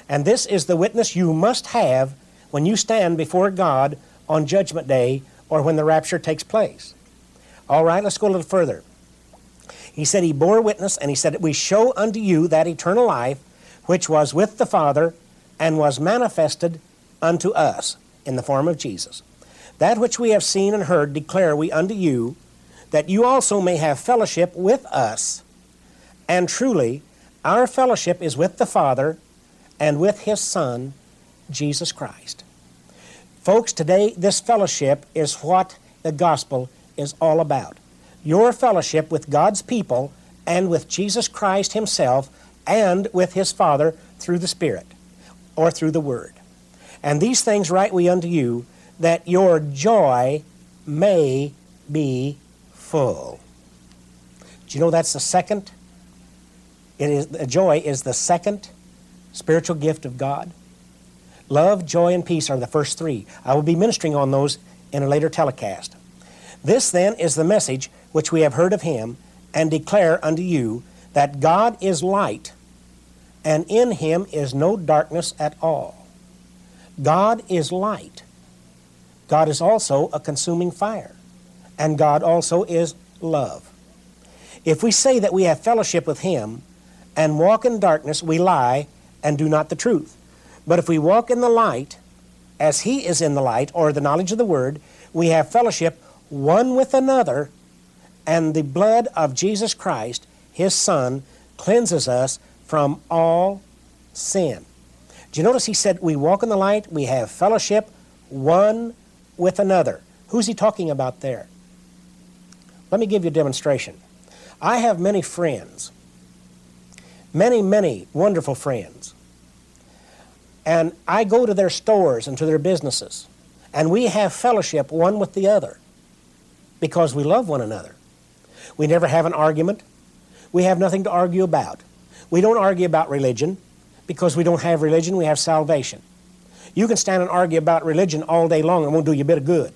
And this is the witness you must have when you stand before God on Judgment Day or when the rapture takes place. All right, let's go a little further. He said, He bore witness, and He said, We show unto you that eternal life which was with the Father and was manifested unto us in the form of Jesus. That which we have seen and heard declare we unto you, that you also may have fellowship with us. And truly, our fellowship is with the Father and with His Son, Jesus Christ. Folks, today this fellowship is what the gospel is all about. Your fellowship with God's people and with Jesus Christ Himself and with His Father through the Spirit or through the Word. And these things write we unto you, that your joy may be full. Do you know that's the second? It is joy is the second spiritual gift of God. Love, joy, and peace are the first three. I will be ministering on those in a later telecast. This then is the message which we have heard of him and declare unto you that God is light, and in him is no darkness at all. God is light. God is also a consuming fire, and God also is love. If we say that we have fellowship with him and walk in darkness, we lie and do not the truth. But if we walk in the light, as he is in the light, or the knowledge of the word, we have fellowship one with another, and the blood of Jesus Christ, his Son, cleanses us from all sin. Do you notice he said, We walk in the light, we have fellowship one with another. Who's he talking about there? Let me give you a demonstration. I have many friends, many, many wonderful friends. And I go to their stores and to their businesses, and we have fellowship one with the other because we love one another. We never have an argument. We have nothing to argue about. We don't argue about religion because we don't have religion, we have salvation. You can stand and argue about religion all day long and won't do you a bit of good.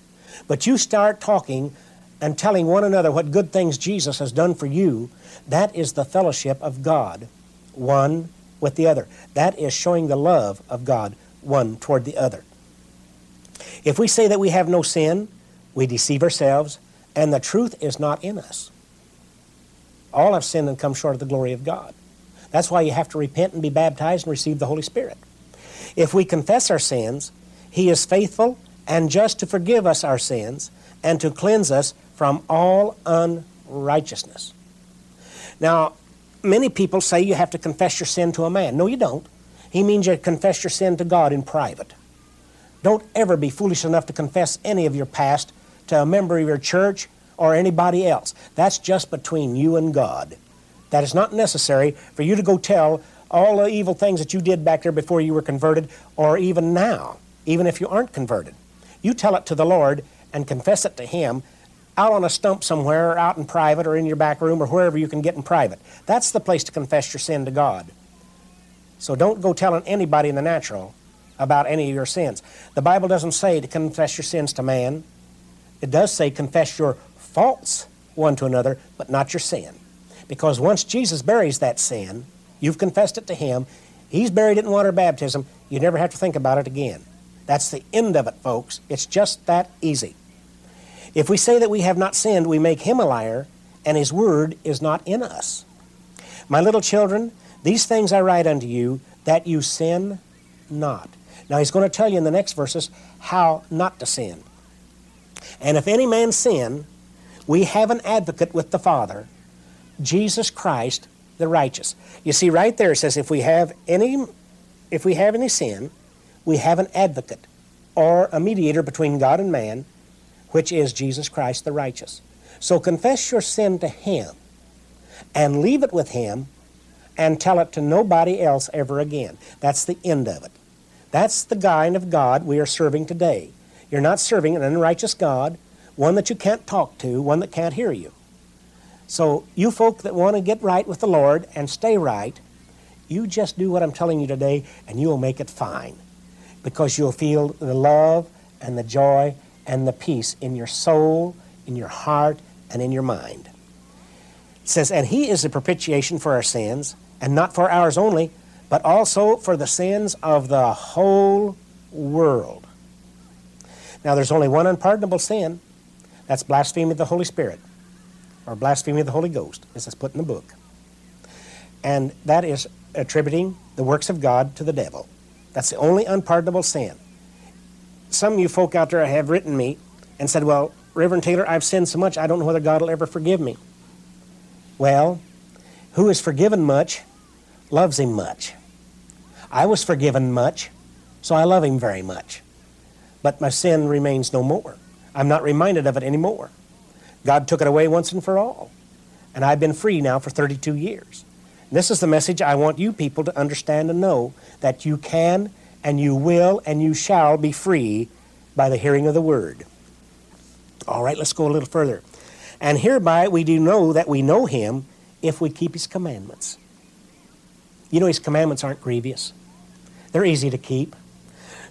But you start talking and telling one another what good things Jesus has done for you, that is the fellowship of God, one with the other. That is showing the love of God, one toward the other. If we say that we have no sin, we deceive ourselves, and the truth is not in us. All have sinned and come short of the glory of God. That's why you have to repent and be baptized and receive the Holy Spirit. If we confess our sins, He is faithful and just to forgive us our sins and to cleanse us from all unrighteousness. Now, many people say you have to confess your sin to a man. No, you don't. He means you confess your sin to God in private. Don't ever be foolish enough to confess any of your past to a member of your church or anybody else. That's just between you and God. That is not necessary for you to go tell all the evil things that you did back there before you were converted, or even now, even if you aren't converted. You tell it to the Lord and confess it to Him out on a stump somewhere, or out in private, or in your back room, or wherever you can get in private. That's the place to confess your sin to God. So don't go telling anybody in the natural about any of your sins. The Bible doesn't say to confess your sins to man. It does say confess your faults one to another, but not your sin. Because once Jesus buries that sin, you've confessed it to Him, He's buried it in water baptism, you never have to think about it again. That's the end of it, folks. It's just that easy. If we say that we have not sinned, we make Him a liar, and His word is not in us. My little children, these things I write unto you, that you sin not. Now, He's going to tell you in the next verses how not to sin. And if any man sin, we have an advocate with the Father, Jesus Christ the righteous. You see right there it says if we have any if we have any sin, we have an advocate or a mediator between God and man, which is Jesus Christ the righteous. So confess your sin to Him and leave it with Him and tell it to nobody else ever again. That's the end of it. That's the kind of God we are serving today. You're not serving an unrighteous God, one that you can't talk to, one that can't hear you. So, you folk that want to get right with the Lord and stay right, you just do what I'm telling you today and you will make it fine because you'll feel the love and the joy and the peace in your soul, in your heart, and in your mind. It says, And He is the propitiation for our sins, and not for ours only, but also for the sins of the whole world. Now, there's only one unpardonable sin that's blasphemy of the Holy Spirit, or blasphemy of the Holy Ghost, as it's put in the book. And that is attributing the works of God to the devil. That's the only unpardonable sin. Some of you folk out there have written me and said, Well, Reverend Taylor, I've sinned so much, I don't know whether God will ever forgive me. Well, who is forgiven much loves him much. I was forgiven much, so I love him very much. But my sin remains no more. I'm not reminded of it anymore. God took it away once and for all. And I've been free now for 32 years. This is the message I want you people to understand and know that you can and you will and you shall be free by the hearing of the word. All right, let's go a little further. And hereby we do know that we know him if we keep his commandments. You know, his commandments aren't grievous, they're easy to keep.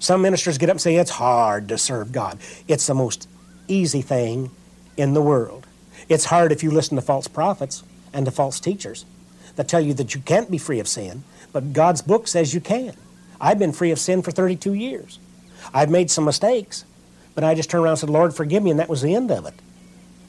Some ministers get up and say it's hard to serve God. It's the most easy thing in the world. It's hard if you listen to false prophets and to false teachers that tell you that you can't be free of sin, but God's book says you can. I've been free of sin for 32 years. I've made some mistakes, but I just turned around and said, Lord, forgive me, and that was the end of it.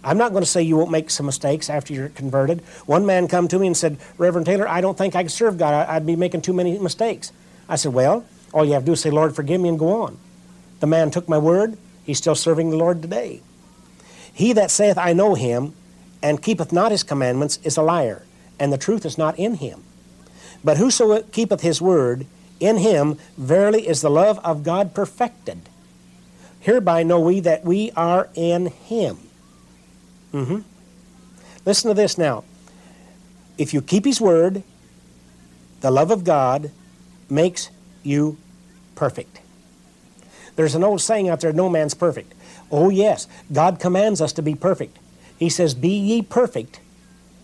I'm not going to say you won't make some mistakes after you're converted. One man come to me and said, Reverend Taylor, I don't think I can serve God. I'd be making too many mistakes. I said, Well, all you have to do is say, Lord, forgive me, and go on. The man took my word. He's still serving the Lord today. He that saith, I know him, and keepeth not his commandments, is a liar, and the truth is not in him. But whoso keepeth his word, in him verily is the love of God perfected. Hereby know we that we are in him. Mm-hmm. Listen to this now. If you keep his word, the love of God makes you perfect. There's an old saying out there no man's perfect. Oh, yes, God commands us to be perfect. He says, Be ye perfect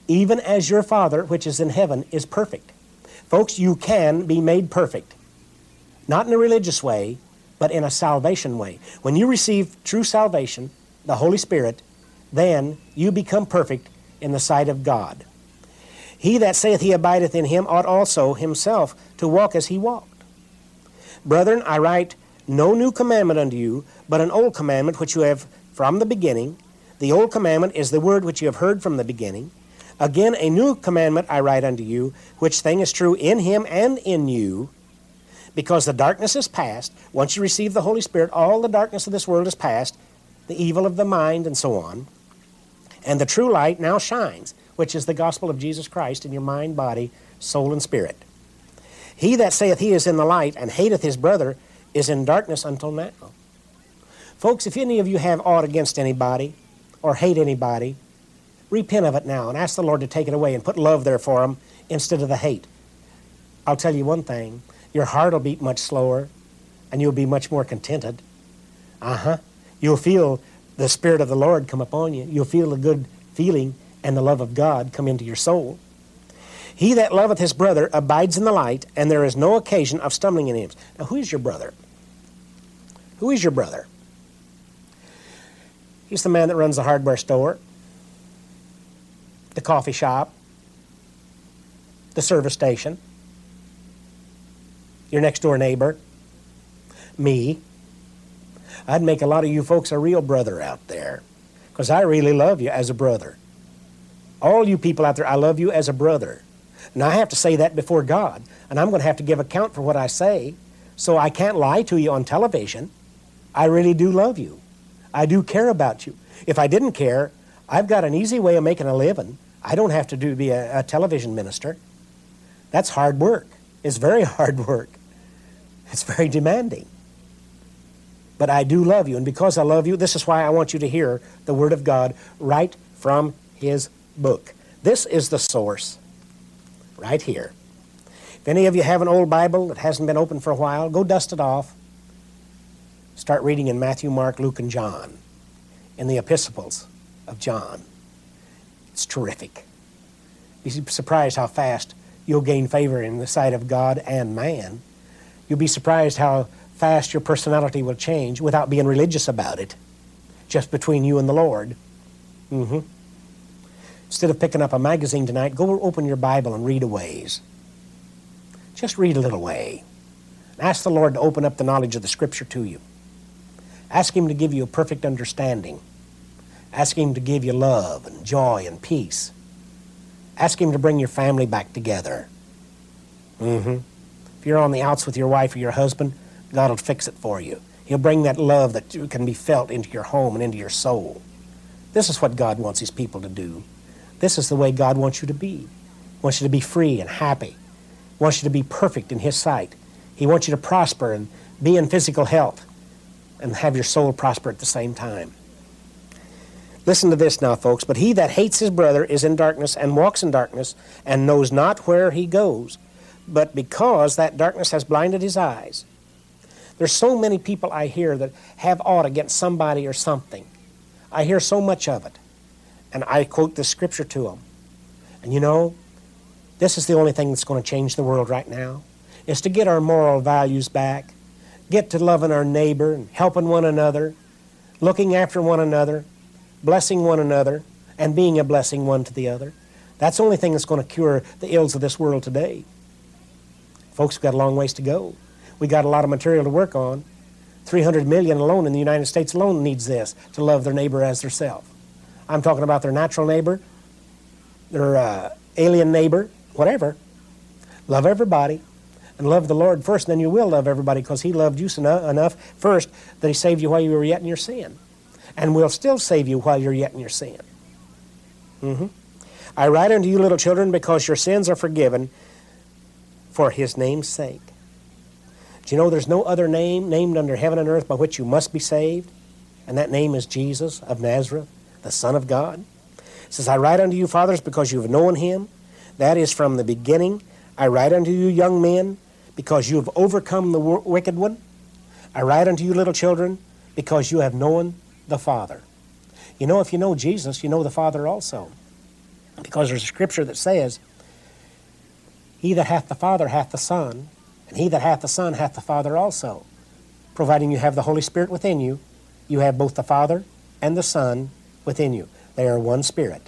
even as your Father which is in heaven is perfect. Folks, you can be made perfect. Not in a religious way, but in a salvation way. When you receive true salvation, the Holy Spirit, then you become perfect in the sight of God. He that saith he abideth in him ought also himself to walk as he walked. Brethren, I write no new commandment unto you, but an old commandment which you have from the beginning. The old commandment is the word which you have heard from the beginning. Again, a new commandment I write unto you, which thing is true in him and in you, because the darkness is past. Once you receive the Holy Spirit, all the darkness of this world is past, the evil of the mind, and so on. And the true light now shines, which is the gospel of Jesus Christ in your mind, body, soul, and spirit. He that saith he is in the light and hateth his brother is in darkness until now. Folks, if any of you have aught against anybody or hate anybody, Repent of it now and ask the Lord to take it away and put love there for them instead of the hate. I'll tell you one thing your heart will beat much slower and you'll be much more contented. Uh huh. You'll feel the Spirit of the Lord come upon you. You'll feel a good feeling and the love of God come into your soul. He that loveth his brother abides in the light, and there is no occasion of stumbling in him. Now, who is your brother? Who is your brother? He's the man that runs the hardware store the coffee shop, the service station, your next door neighbor, me. I'd make a lot of you folks a real brother out there because I really love you as a brother. All you people out there, I love you as a brother. And I have to say that before God, and I'm going to have to give account for what I say. So I can't lie to you on television. I really do love you. I do care about you. If I didn't care, I've got an easy way of making a living. I don't have to do be a, a television minister. That's hard work. It's very hard work. It's very demanding. But I do love you, and because I love you, this is why I want you to hear the Word of God right from His book. This is the source, right here. If any of you have an old Bible that hasn't been opened for a while, go dust it off. Start reading in Matthew, Mark, Luke, and John, in the epistles of John. It's terrific. You'll be surprised how fast you'll gain favor in the sight of God and man. You'll be surprised how fast your personality will change without being religious about it, just between you and the Lord. Mm-hmm. Instead of picking up a magazine tonight, go open your Bible and read a ways. Just read a little way. Ask the Lord to open up the knowledge of the Scripture to you. Ask Him to give you a perfect understanding. Ask Him to give you love and joy and peace. Ask Him to bring your family back together. Mm-hmm. If you're on the outs with your wife or your husband, God will fix it for you. He'll bring that love that can be felt into your home and into your soul. This is what God wants His people to do. This is the way God wants you to be. He wants you to be free and happy. He wants you to be perfect in His sight. He wants you to prosper and be in physical health and have your soul prosper at the same time. Listen to this now, folks. But he that hates his brother is in darkness and walks in darkness and knows not where he goes, but because that darkness has blinded his eyes. There's so many people I hear that have aught against somebody or something. I hear so much of it. And I quote the scripture to them. And you know, this is the only thing that's going to change the world right now, is to get our moral values back, get to loving our neighbor and helping one another, looking after one another, blessing one another, and being a blessing one to the other. That's the only thing that's going to cure the ills of this world today. Folks, we've got a long ways to go. We got a lot of material to work on. 300 million alone in the United States alone needs this to love their neighbor as their self. I'm talking about their natural neighbor, their uh, alien neighbor, whatever. Love everybody and love the Lord first, and then you will love everybody because He loved you enough first that He saved you while you were yet in your sin. And will still save you while you're yet in your sin. Mm-hmm. I write unto you, little children, because your sins are forgiven for His name's sake. Do you know there's no other name named under heaven and earth by which you must be saved? And that name is Jesus of Nazareth, the Son of God. It says, I write unto you, fathers, because you have known him. That is from the beginning. I write unto you, young men, because you have overcome the wicked one. I write unto you, little children, because you have known the Father. You know, if you know Jesus, you know the Father also. Because there's a scripture that says, He that hath the Father hath the Son, and he that hath the Son hath the Father also. Providing you have the Holy Spirit within you, you have both the Father and the Son within you. They are one Spirit.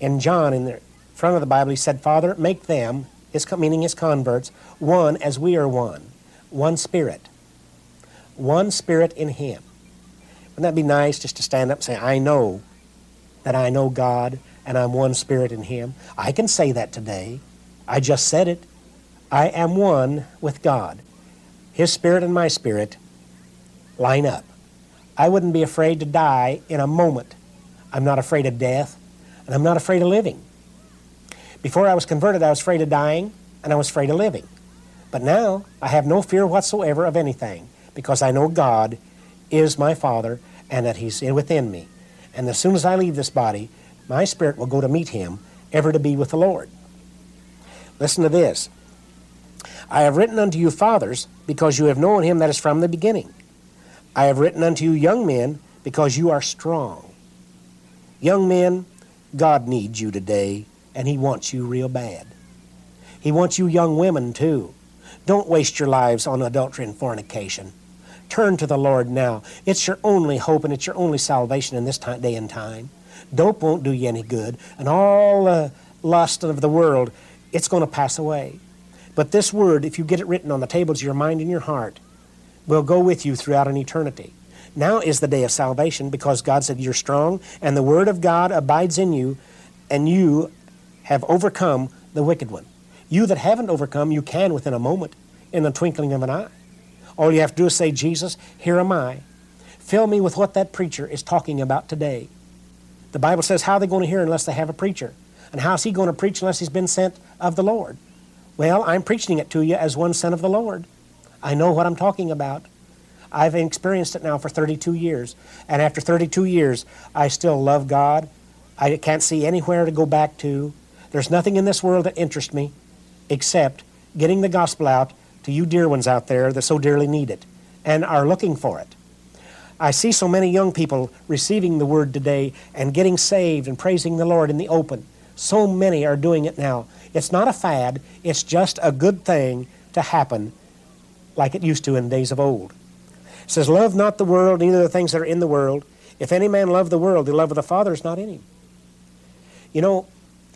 And John, in the front of the Bible, he said, Father, make them, his, meaning his converts, one as we are one. One Spirit. One Spirit in him. Wouldn't that be nice just to stand up and say, I know that I know God and I'm one Spirit in him? I can say that today. I just said it. I am one with God. His spirit and my spirit line up. I wouldn't be afraid to die in a moment. I'm not afraid of death, and I'm not afraid of living. Before I was converted, I was afraid of dying, and I was afraid of living. But now, I have no fear whatsoever of anything, because I know God is my Father and that He's within me. And as soon as I leave this body, my spirit will go to meet Him, ever to be with the Lord. Listen to this. I have written unto you, fathers, because you have known him that is from the beginning. I have written unto you, young men, because you are strong. Young men, God needs you today, and He wants you real bad. He wants you young women, too. Don't waste your lives on adultery and fornication. Turn to the Lord now. It's your only hope and it's your only salvation in this time, day and time. Dope won't do you any good, and all the lust of the world, it's going to pass away. But this word, if you get it written on the tables of your mind and your heart, will go with you throughout an eternity. Now is the day of salvation because God said you're strong and the word of God abides in you and you have overcome the wicked one. You that haven't overcome, you can within a moment, in the twinkling of an eye. All you have to do is say, Jesus, here am I. Fill me with what that preacher is talking about today. The Bible says, how are they going to hear unless they have a preacher? And how is he going to preach unless he's been sent of the Lord? Well, I'm preaching it to you as one son of the Lord. I know what I'm talking about. I've experienced it now for 32 years. And after 32 years, I still love God. I can't see anywhere to go back to. There's nothing in this world that interests me except getting the gospel out to you dear ones out there that so dearly need it and are looking for it. I see so many young people receiving the word today and getting saved and praising the Lord in the open. So many are doing it now. It's not a fad, it's just a good thing to happen like it used to in days of old. It says, Love not the world, neither the things that are in the world. If any man love the world, the love of the Father is not in him. You know,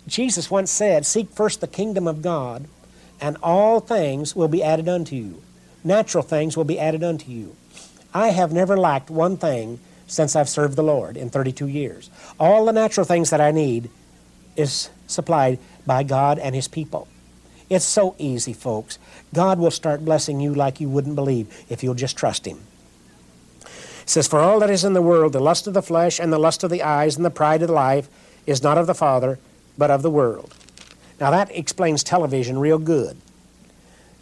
Jesus once said, Seek first the kingdom of God, and all things will be added unto you. Natural things will be added unto you. I have never lacked one thing since I've served the Lord in 32 years. All the natural things that I need is supplied by God and His people. It's so easy, folks. God will start blessing you like you wouldn't believe if you'll just trust Him. Says, For all that is in the world, the lust of the flesh and the lust of the eyes and the pride of life is not of the Father, but of the world. Now that explains television real good.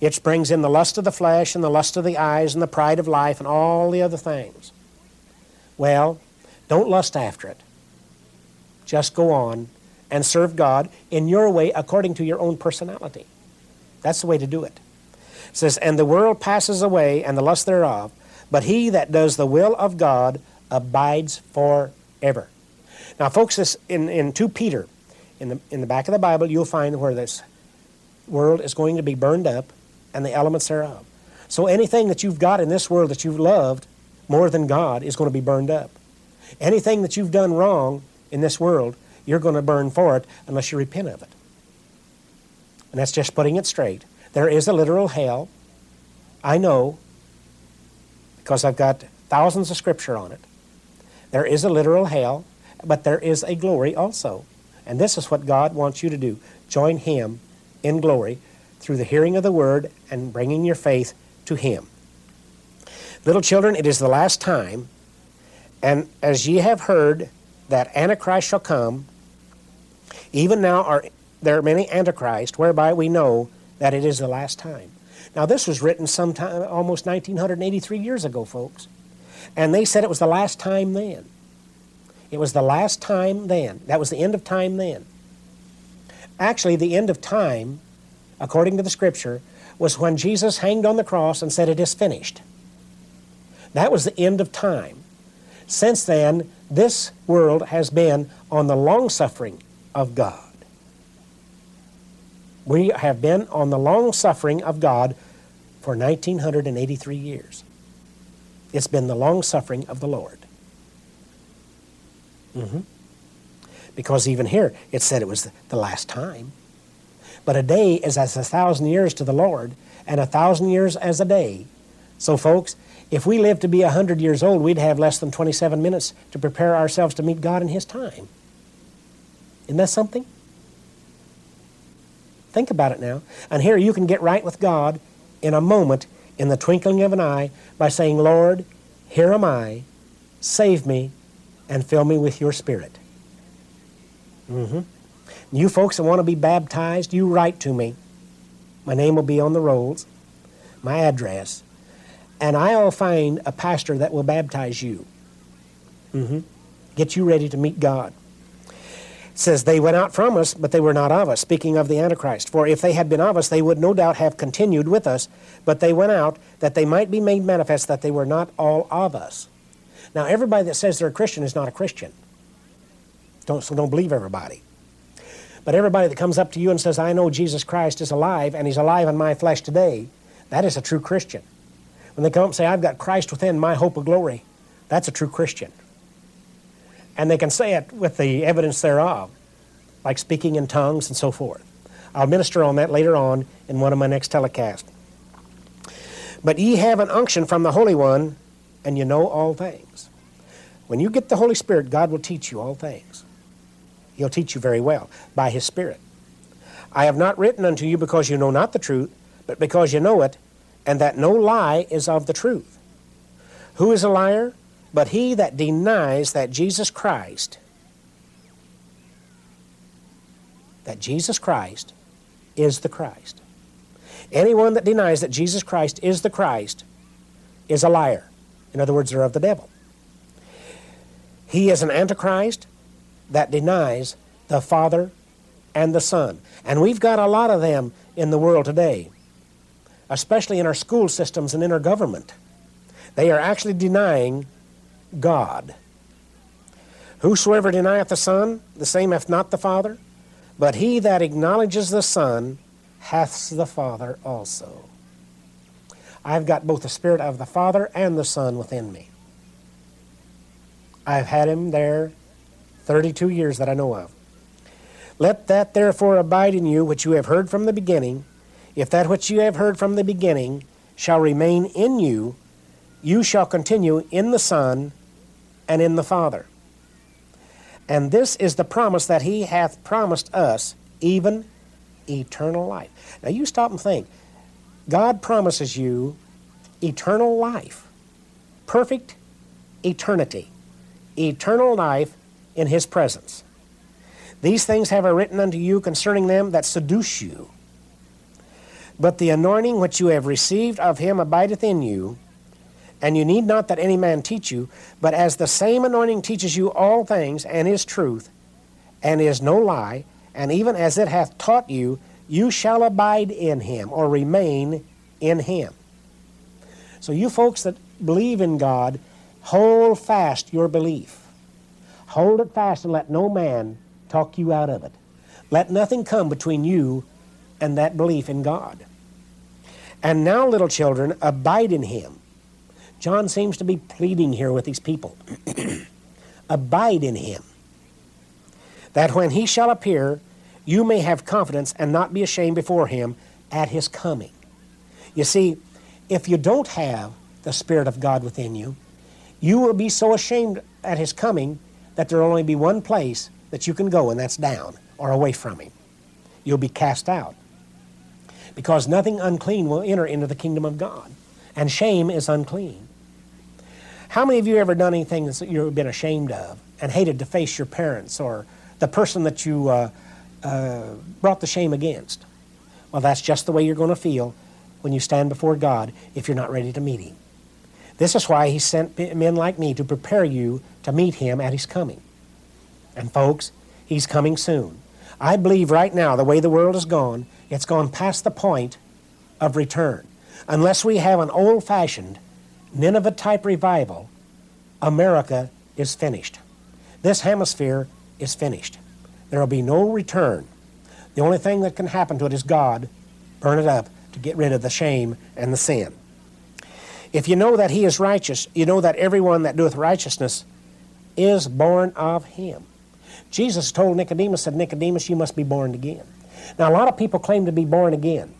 It brings in the lust of the flesh and the lust of the eyes and the pride of life and all the other things. Well, don't lust after it. Just go on and serve God in your way according to your own personality. That's the way to do it. It says, And the world passes away and the lust thereof, but he that does the will of God abides forever. Now, folks, this in, in 2 Peter, in the, in the back of the Bible, you'll find where this world is going to be burned up and the elements thereof. So anything that you've got in this world that you've loved more than God is going to be burned up. Anything that you've done wrong in this world you're going to burn for it unless you repent of it. And that's just putting it straight. There is a literal hell. I know because I've got thousands of scripture on it. There is a literal hell, but there is a glory also. And this is what God wants you to do join Him in glory through the hearing of the word and bringing your faith to Him. Little children, it is the last time, and as ye have heard that Antichrist shall come, even now are there are many antichrists, whereby we know that it is the last time. Now this was written sometime almost 1983 years ago, folks. And they said it was the last time then. It was the last time then. That was the end of time then. Actually, the end of time, according to the scripture, was when Jesus hanged on the cross and said, It is finished. That was the end of time. Since then, this world has been on the long suffering of God. We have been on the long suffering of God for 1983 years. It's been the long suffering of the Lord. Mm-hmm. Because even here it said it was the last time. But a day is as a thousand years to the Lord, and a thousand years as a day. So, folks, if we lived to be a hundred years old, we'd have less than 27 minutes to prepare ourselves to meet God in His time. Isn't that something? Think about it now. And here you can get right with God in a moment, in the twinkling of an eye, by saying, Lord, here am I, save me, and fill me with your Spirit. Mm-hmm. You folks that want to be baptized, you write to me. My name will be on the rolls, my address, and I'll find a pastor that will baptize you. Mm-hmm. Get you ready to meet God says they went out from us, but they were not of us, speaking of the Antichrist. For if they had been of us, they would no doubt have continued with us, but they went out that they might be made manifest that they were not all of us. Now, everybody that says they're a Christian is not a Christian. Don't, so don't believe everybody. But everybody that comes up to you and says, I know Jesus Christ is alive, and he's alive in my flesh today, that is a true Christian. When they come up and say, I've got Christ within my hope of glory, that's a true Christian and they can say it with the evidence thereof, like speaking in tongues and so forth. I'll minister on that later on in one of my next telecasts. But ye have an unction from the Holy One, and you know all things. When you get the Holy Spirit, God will teach you all things. He'll teach you very well by His Spirit. I have not written unto you because you know not the truth, but because you know it, and that no lie is of the truth. Who is a liar? But he that denies that Jesus Christ, that Jesus Christ is the Christ. Anyone that denies that Jesus Christ is the Christ is a liar. In other words, they're of the devil. He is an antichrist that denies the Father and the Son. And we've got a lot of them in the world today, especially in our school systems and in our government. They are actually denying God. Whosoever denieth the Son, the same hath not the Father, but he that acknowledges the Son hath the Father also. I've got both the Spirit of the Father and the Son within me. I've had him there 32 years that I know of. Let that therefore abide in you which you have heard from the beginning. If that which you have heard from the beginning shall remain in you, you shall continue in the Son and in the Father. And this is the promise that he hath promised us, even eternal life. Now you stop and think. God promises you eternal life, perfect eternity, eternal life in his presence. These things have I written unto you concerning them that seduce you. But the anointing which you have received of him abideth in you, and you need not that any man teach you, but as the same anointing teaches you all things, and is truth, and is no lie, and even as it hath taught you, you shall abide in him, or remain in him. So, you folks that believe in God, hold fast your belief. Hold it fast and let no man talk you out of it. Let nothing come between you and that belief in God. And now, little children, abide in him. John seems to be pleading here with these people. abide in him, that when he shall appear, you may have confidence and not be ashamed before him at his coming. You see, if you don't have the Spirit of God within you, you will be so ashamed at his coming that there will only be one place that you can go, and that's down or away from him. You'll be cast out. Because nothing unclean will enter into the kingdom of God, and shame is unclean. How many of you ever done anything that you've been ashamed of and hated to face your parents or the person that you uh, uh, brought the shame against? Well, that's just the way you're going to feel when you stand before God if you're not ready to meet Him. This is why He sent men like me to prepare you to meet Him at His coming. And folks, He's coming soon. I believe right now, the way the world has gone, it's gone past the point of return. Unless we have an old fashioned Nineveh type revival, America is finished. This hemisphere is finished. There will be no return. The only thing that can happen to it is God burn it up to get rid of the shame and the sin. If you know that he is righteous, you know that everyone that doeth righteousness is born of him. Jesus told Nicodemus, said, Nicodemus, you must be born again. Now, a lot of people claim to be born again.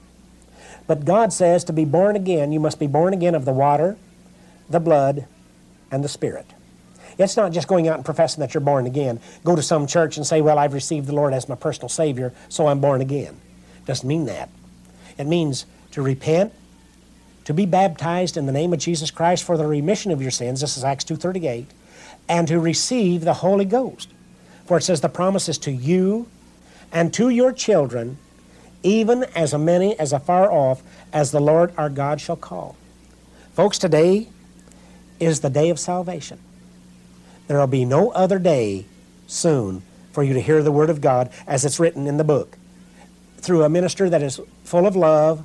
But God says to be born again, you must be born again of the water, the blood, and the Spirit. It's not just going out and professing that you're born again. Go to some church and say, Well, I've received the Lord as my personal Savior, so I'm born again. Doesn't mean that. It means to repent, to be baptized in the name of Jesus Christ for the remission of your sins. This is Acts 2.38. And to receive the Holy Ghost. For it says the promise is to you and to your children, even as many as afar off as the Lord our God shall call. Folks, today is the day of salvation. There will be no other day soon for you to hear the Word of God as it's written in the book through a minister that is full of love,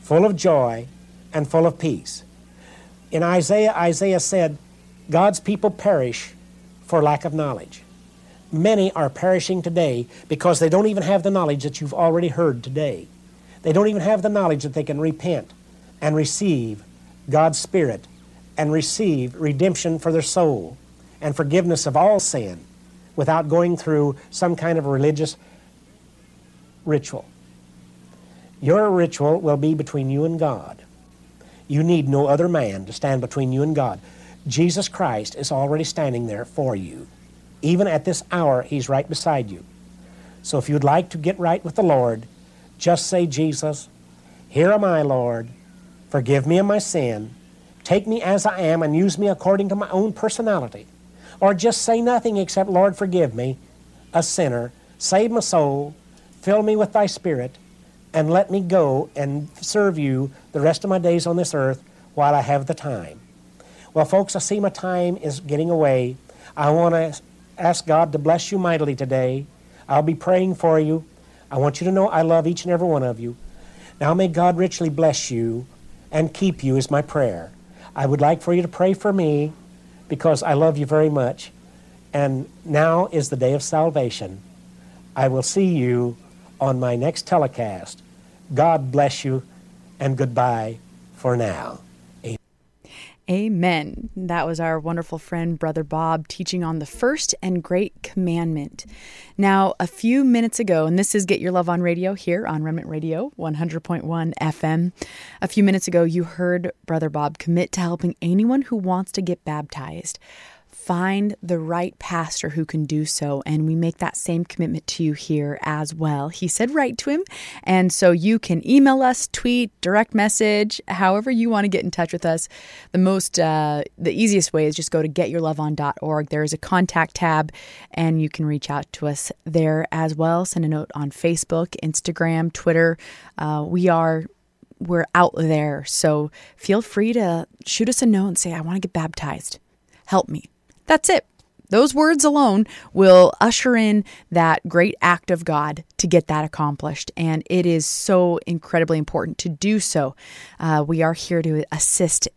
full of joy, and full of peace. In Isaiah, Isaiah said, God's people perish for lack of knowledge. Many are perishing today because they don't even have the knowledge that you've already heard today. They don't even have the knowledge that they can repent and receive God's Spirit and receive redemption for their soul and forgiveness of all sin without going through some kind of religious ritual. Your ritual will be between you and God. You need no other man to stand between you and God. Jesus Christ is already standing there for you. Even at this hour, He's right beside you. So if you'd like to get right with the Lord, just say, Jesus, here am I, Lord. Forgive me of my sin. Take me as I am and use me according to my own personality. Or just say nothing except, Lord, forgive me, a sinner. Save my soul. Fill me with thy spirit and let me go and serve you the rest of my days on this earth while I have the time. Well, folks, I see my time is getting away. I want to ask God to bless you mightily today. I'll be praying for you. I want you to know I love each and every one of you. Now may God richly bless you and keep you is my prayer. I would like for you to pray for me because I love you very much. And now is the day of salvation. I will see you on my next telecast. God bless you and goodbye for now. Amen. That was our wonderful friend, Brother Bob, teaching on the first and great commandment. Now, a few minutes ago, and this is Get Your Love on Radio here on Remnant Radio 100.1 FM. A few minutes ago, you heard Brother Bob commit to helping anyone who wants to get baptized find the right pastor who can do so. And we make that same commitment to you here as well. He said, write to him. And so you can email us, tweet, direct message, however you want to get in touch with us. The most, uh, the easiest way is just go to getyourloveon.org. There is a contact tab, and you can reach out to us there as well. Send a note on Facebook, Instagram, Twitter. Uh, we are we're out there. So feel free to shoot us a note and say, I want to get baptized. Help me. That's it. Those words alone will usher in that great act of God to get that accomplished. And it is so incredibly important to do so. Uh, we are here to assist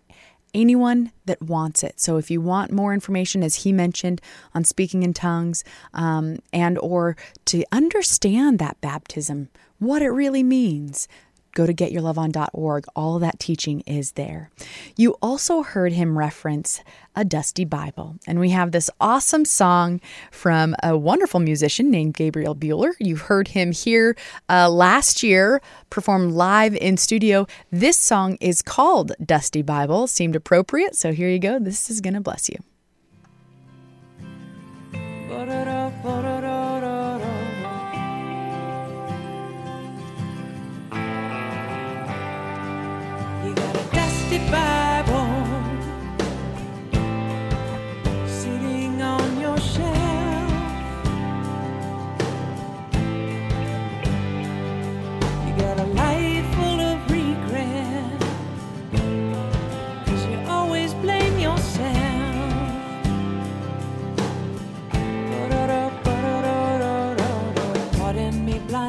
anyone that wants it so if you want more information as he mentioned on speaking in tongues um, and or to understand that baptism what it really means go to getyourloveon.org. All of that teaching is there. You also heard him reference a dusty Bible. And we have this awesome song from a wonderful musician named Gabriel Bueller. You heard him here uh, last year perform live in studio. This song is called Dusty Bible. Seemed appropriate. So here you go. This is going to bless you. Bible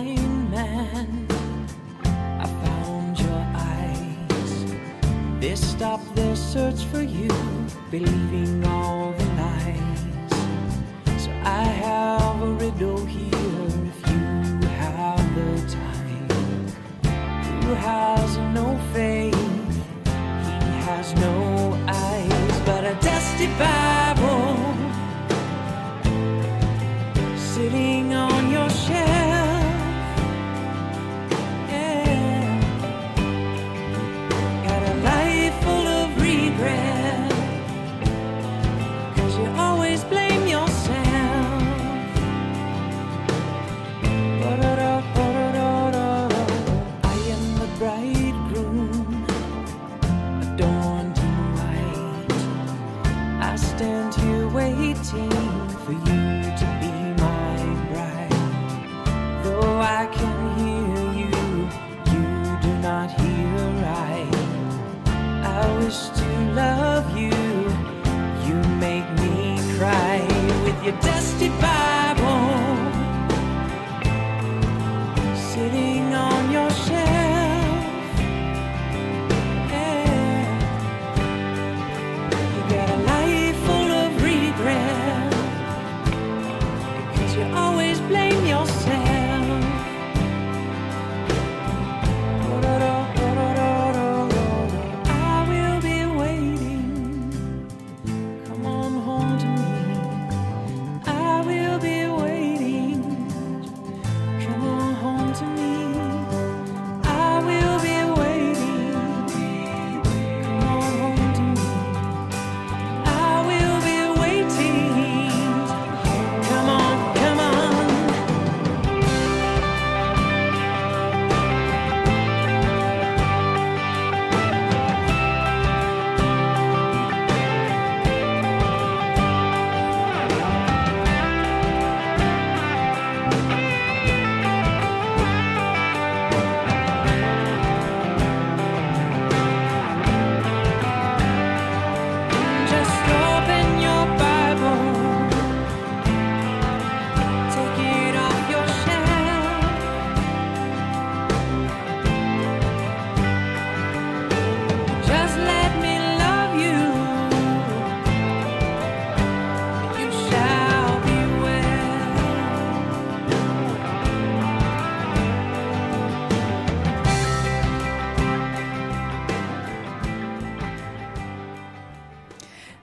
blind man. I found your eyes. They stopped their search for you, believing all the lies. So I have a riddle here if you have the time. Who has no faith? He has no eyes, but a dusty Bible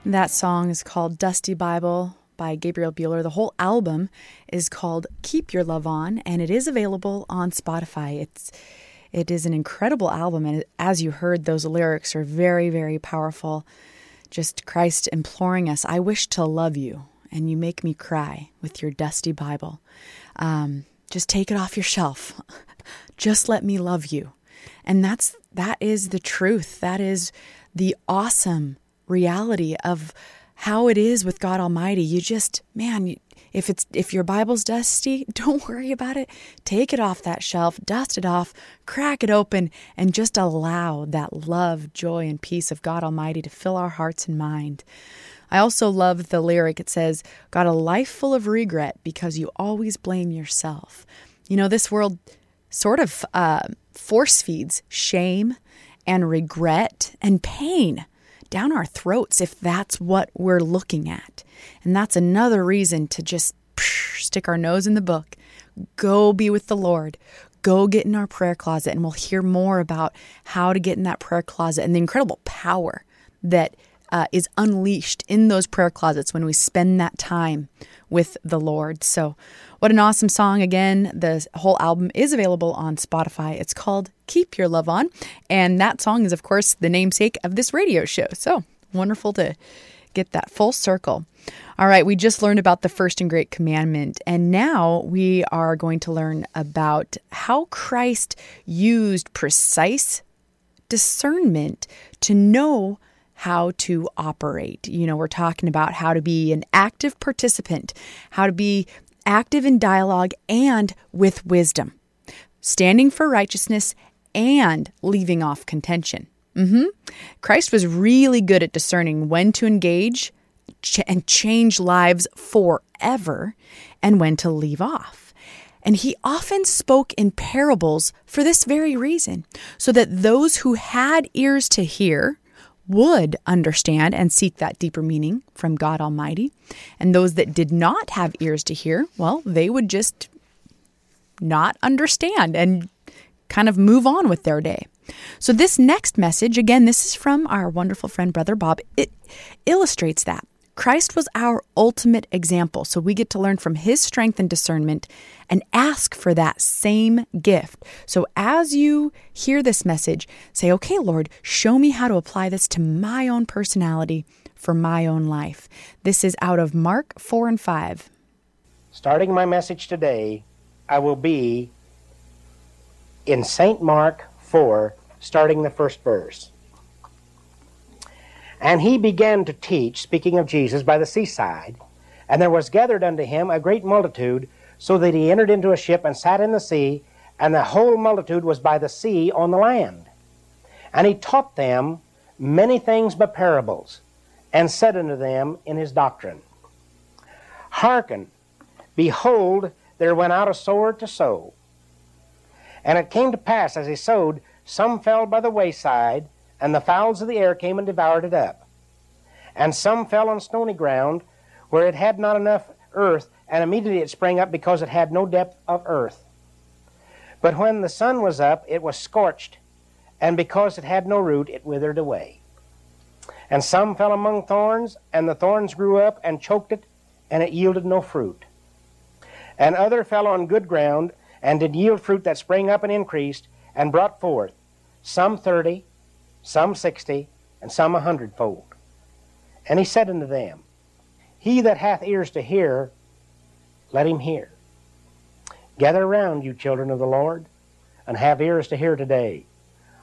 That song is called Dusty Bible by Gabriel Bueller. The whole album is called Keep Your Love On, and it is available on Spotify. It's it is an incredible album, and as you heard, those lyrics are very, very powerful. Just Christ imploring us, I wish to love you, and you make me cry with your dusty Bible. Um, just take it off your shelf. just let me love you. And that's that is the truth. That is the awesome reality of how it is with God Almighty. You just, man, if it's if your Bible's dusty, don't worry about it. Take it off that shelf, dust it off, crack it open, and just allow that love, joy, and peace of God Almighty to fill our hearts and mind. I also love the lyric. It says, Got a life full of regret because you always blame yourself. You know, this world sort of uh, force feeds shame and regret and pain down our throats if that's what we're looking at. And that's another reason to just stick our nose in the book, go be with the Lord, go get in our prayer closet, and we'll hear more about how to get in that prayer closet and the incredible power that uh, is unleashed in those prayer closets when we spend that time with the Lord. So, what an awesome song. Again, the whole album is available on Spotify. It's called Keep Your Love On. And that song is, of course, the namesake of this radio show. So wonderful to get that full circle. All right, we just learned about the first and great commandment, and now we are going to learn about how Christ used precise discernment to know how to operate. You know, we're talking about how to be an active participant, how to be active in dialogue and with wisdom, standing for righteousness and leaving off contention. Mm-hmm. Christ was really good at discerning when to engage ch- and change lives forever and when to leave off. And he often spoke in parables for this very reason, so that those who had ears to hear would understand and seek that deeper meaning from God Almighty. And those that did not have ears to hear, well, they would just not understand and kind of move on with their day. So, this next message, again, this is from our wonderful friend, Brother Bob, it illustrates that. Christ was our ultimate example, so we get to learn from his strength and discernment and ask for that same gift. So as you hear this message, say, okay, Lord, show me how to apply this to my own personality for my own life. This is out of Mark 4 and 5. Starting my message today, I will be in St. Mark 4, starting the first verse. And he began to teach, speaking of Jesus, by the seaside. And there was gathered unto him a great multitude, so that he entered into a ship and sat in the sea, and the whole multitude was by the sea on the land. And he taught them many things by parables, and said unto them in his doctrine, Hearken, behold, there went out a sower to sow. And it came to pass, as he sowed, some fell by the wayside, and the fowls of the air came and devoured it up. And some fell on stony ground, where it had not enough earth, and immediately it sprang up because it had no depth of earth. But when the sun was up, it was scorched, and because it had no root, it withered away. And some fell among thorns, and the thorns grew up and choked it, and it yielded no fruit. And other fell on good ground, and did yield fruit that sprang up and increased, and brought forth some thirty, some sixty, and some a hundredfold. And he said unto them, He that hath ears to hear, let him hear. Gather around, you children of the Lord, and have ears to hear today.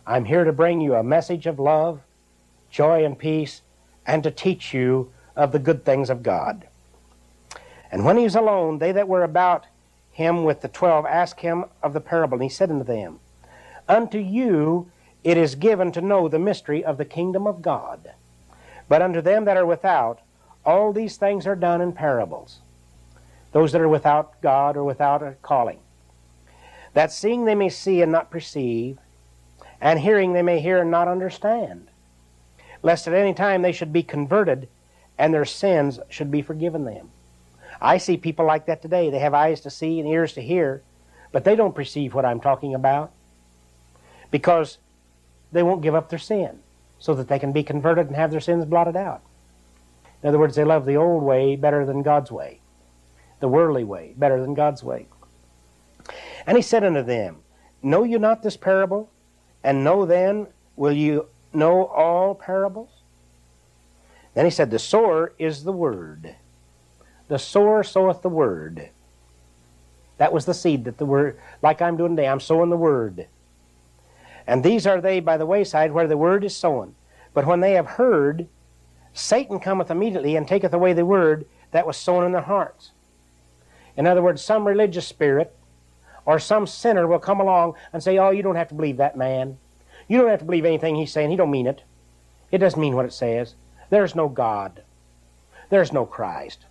I'm here to bring you a message of love, joy, and peace, and to teach you of the good things of God. And when he was alone, they that were about him with the twelve asked him of the parable, and he said unto them, Unto you it is given to know the mystery of the kingdom of God. But unto them that are without, all these things are done in parables. Those that are without God or without a calling. That seeing they may see and not perceive, and hearing they may hear and not understand, lest at any time they should be converted and their sins should be forgiven them. I see people like that today. They have eyes to see and ears to hear, but they don't perceive what I'm talking about because they won't give up their sin so that they can be converted and have their sins blotted out. In other words, they love the old way better than God's way, the worldly way better than God's way. And he said unto them, Know you not this parable? And know then, will you know all parables? Then he said, The sower is the word. The sower soweth the word. That was the seed that the word, like I'm doing today, I'm sowing the word. And these are they by the wayside where the word is sown. But when they have heard, Satan cometh immediately and taketh away the word that was sown in their hearts. In other words, some religious spirit or some sinner will come along and say, Oh, you don't have to believe that man. You don't have to believe anything he's saying. He don't mean it. It doesn't mean what it says. There's no God. There's no Christ.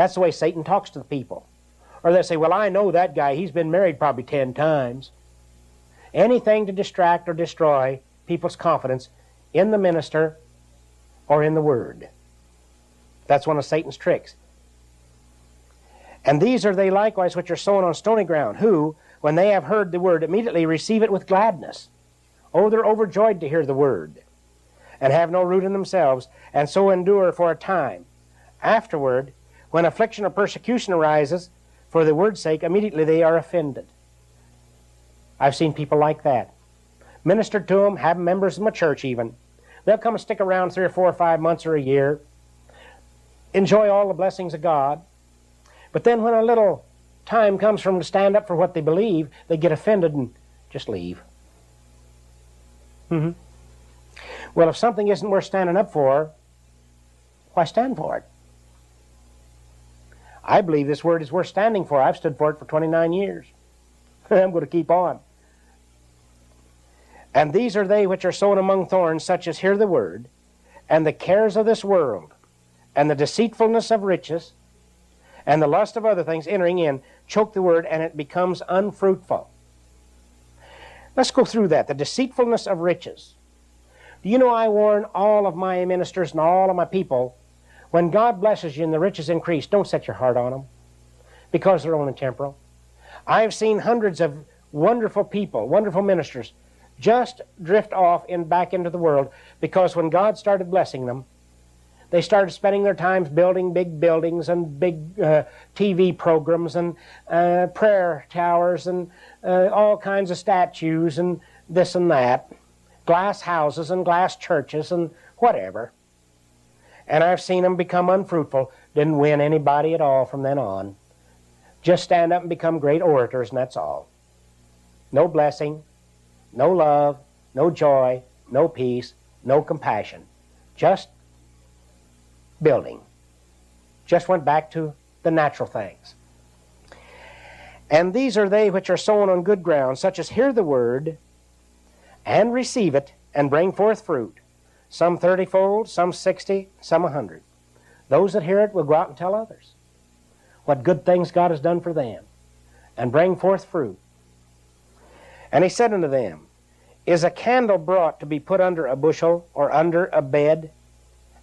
That's the way Satan talks to the people. Or they say, Well, I know that guy. He's been married probably ten times. Anything to distract or destroy people's confidence in the minister or in the Word. That's one of Satan's tricks. And these are they likewise which are sown on stony ground, who, when they have heard the word, immediately receive it with gladness. Oh, they're overjoyed to hear the word, and have no root in themselves, and so endure for a time. Afterward, when affliction or persecution arises, for the word's sake, immediately they are offended. I've seen people like that. Ministered to them, have members of my church even. They'll come and stick around three or four or five months or a year, enjoy all the blessings of God, but then when a little time comes for them to stand up for what they believe, they get offended and just leave. Mm-hmm. Well, if something isn't worth standing up for, why stand for it? I believe this word is worth standing for. I've stood for it for 29 years. I'm going to keep on. And these are they which are sown among thorns, such as hear the word, and the cares of this world, and the deceitfulness of riches, and the lust of other things entering in choke the word and it becomes unfruitful. Let's go through that. The deceitfulness of riches. Do you know I warn all of my ministers and all of my people when God blesses you and the riches increase, don't set your heart on them because they're only temporal. I've seen hundreds of wonderful people, wonderful ministers, just drift off in back into the world because when God started blessing them, they started spending their time building big buildings and big uh, TV programs and uh, prayer towers and uh, all kinds of statues and this and that, glass houses and glass churches and whatever. And I've seen them become unfruitful, didn't win anybody at all from then on. Just stand up and become great orators, and that's all. No blessing, no love, no joy, no peace, no compassion. Just building. Just went back to the natural things. And these are they which are sown on good ground, such as hear the word and receive it and bring forth fruit, some thirtyfold, some sixty, some a hundred. Those that hear it will go out and tell others what good things God has done for them and bring forth fruit. And he said unto them, Is a candle brought to be put under a bushel or under a bed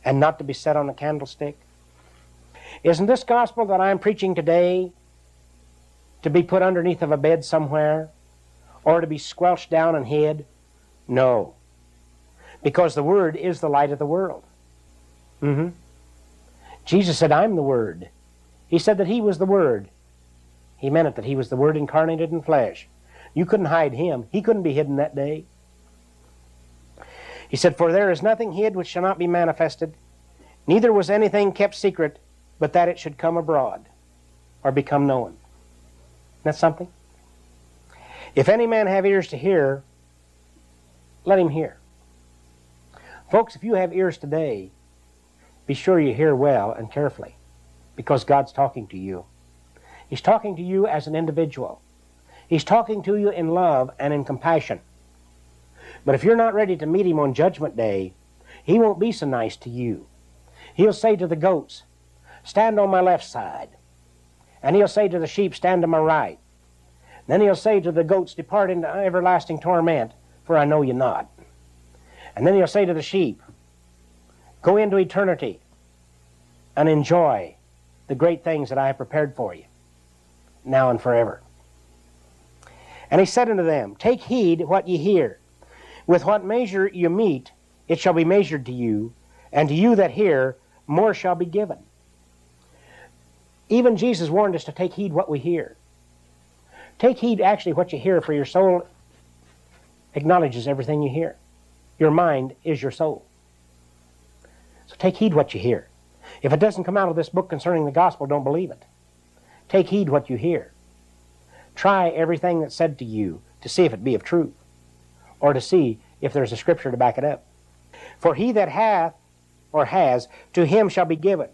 and not to be set on a candlestick? Isn't this gospel that I'm preaching today to be put underneath of a bed somewhere or to be squelched down and hid? No. Because the Word is the light of the world. Mm-hmm. Jesus said, I'm the Word. He said that He was the Word. He meant it that He was the Word incarnated in flesh. You couldn't hide Him. He couldn't be hidden that day. He said, For there is nothing hid which shall not be manifested, neither was anything kept secret, but that it should come abroad or become known. That's something. If any man have ears to hear, let him hear. Folks, if you have ears today, be sure you hear well and carefully because God's talking to you. He's talking to you as an individual. He's talking to you in love and in compassion. But if you're not ready to meet him on Judgment Day, he won't be so nice to you. He'll say to the goats, Stand on my left side. And he'll say to the sheep, Stand to my right. Then he'll say to the goats, Depart into everlasting torment, for I know you not. And then he'll say to the sheep, Go into eternity and enjoy the great things that I have prepared for you, now and forever. And he said unto them, Take heed what ye hear. With what measure you meet, it shall be measured to you, and to you that hear, more shall be given. Even Jesus warned us to take heed what we hear. Take heed actually what you hear, for your soul acknowledges everything you hear. Your mind is your soul. So take heed what you hear. If it doesn't come out of this book concerning the gospel, don't believe it. Take heed what you hear. Try everything that's said to you to see if it be of truth, or to see if there's a scripture to back it up. For he that hath or has, to him shall be given,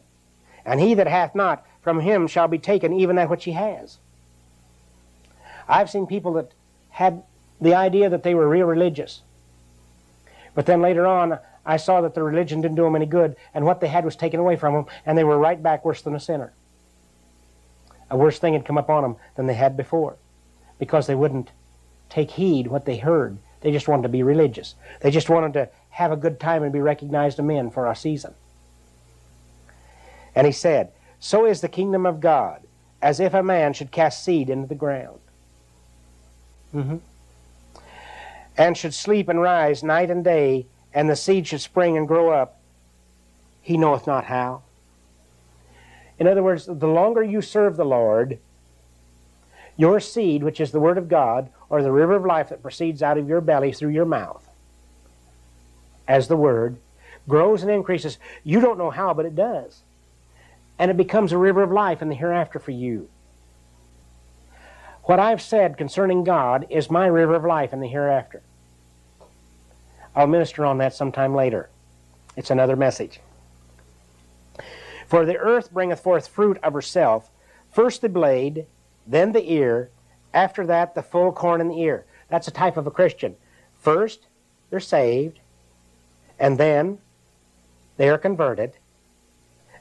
and he that hath not, from him shall be taken even that which he has. I've seen people that had the idea that they were real religious. But then later on, I saw that the religion didn't do them any good, and what they had was taken away from them, and they were right back worse than a sinner. A worse thing had come upon them than they had before, because they wouldn't take heed what they heard. They just wanted to be religious. They just wanted to have a good time and be recognized of men for a season. And he said, So is the kingdom of God, as if a man should cast seed into the ground. Mm-hmm. And should sleep and rise night and day, and the seed should spring and grow up. He knoweth not how. In other words, the longer you serve the Lord, your seed, which is the Word of God, or the river of life that proceeds out of your belly through your mouth, as the Word, grows and increases. You don't know how, but it does. And it becomes a river of life in the hereafter for you. What I've said concerning God is my river of life in the hereafter. I'll minister on that sometime later. It's another message. For the earth bringeth forth fruit of herself, first the blade, then the ear, after that the full corn in the ear. That's a type of a Christian. First, they're saved, and then they are converted,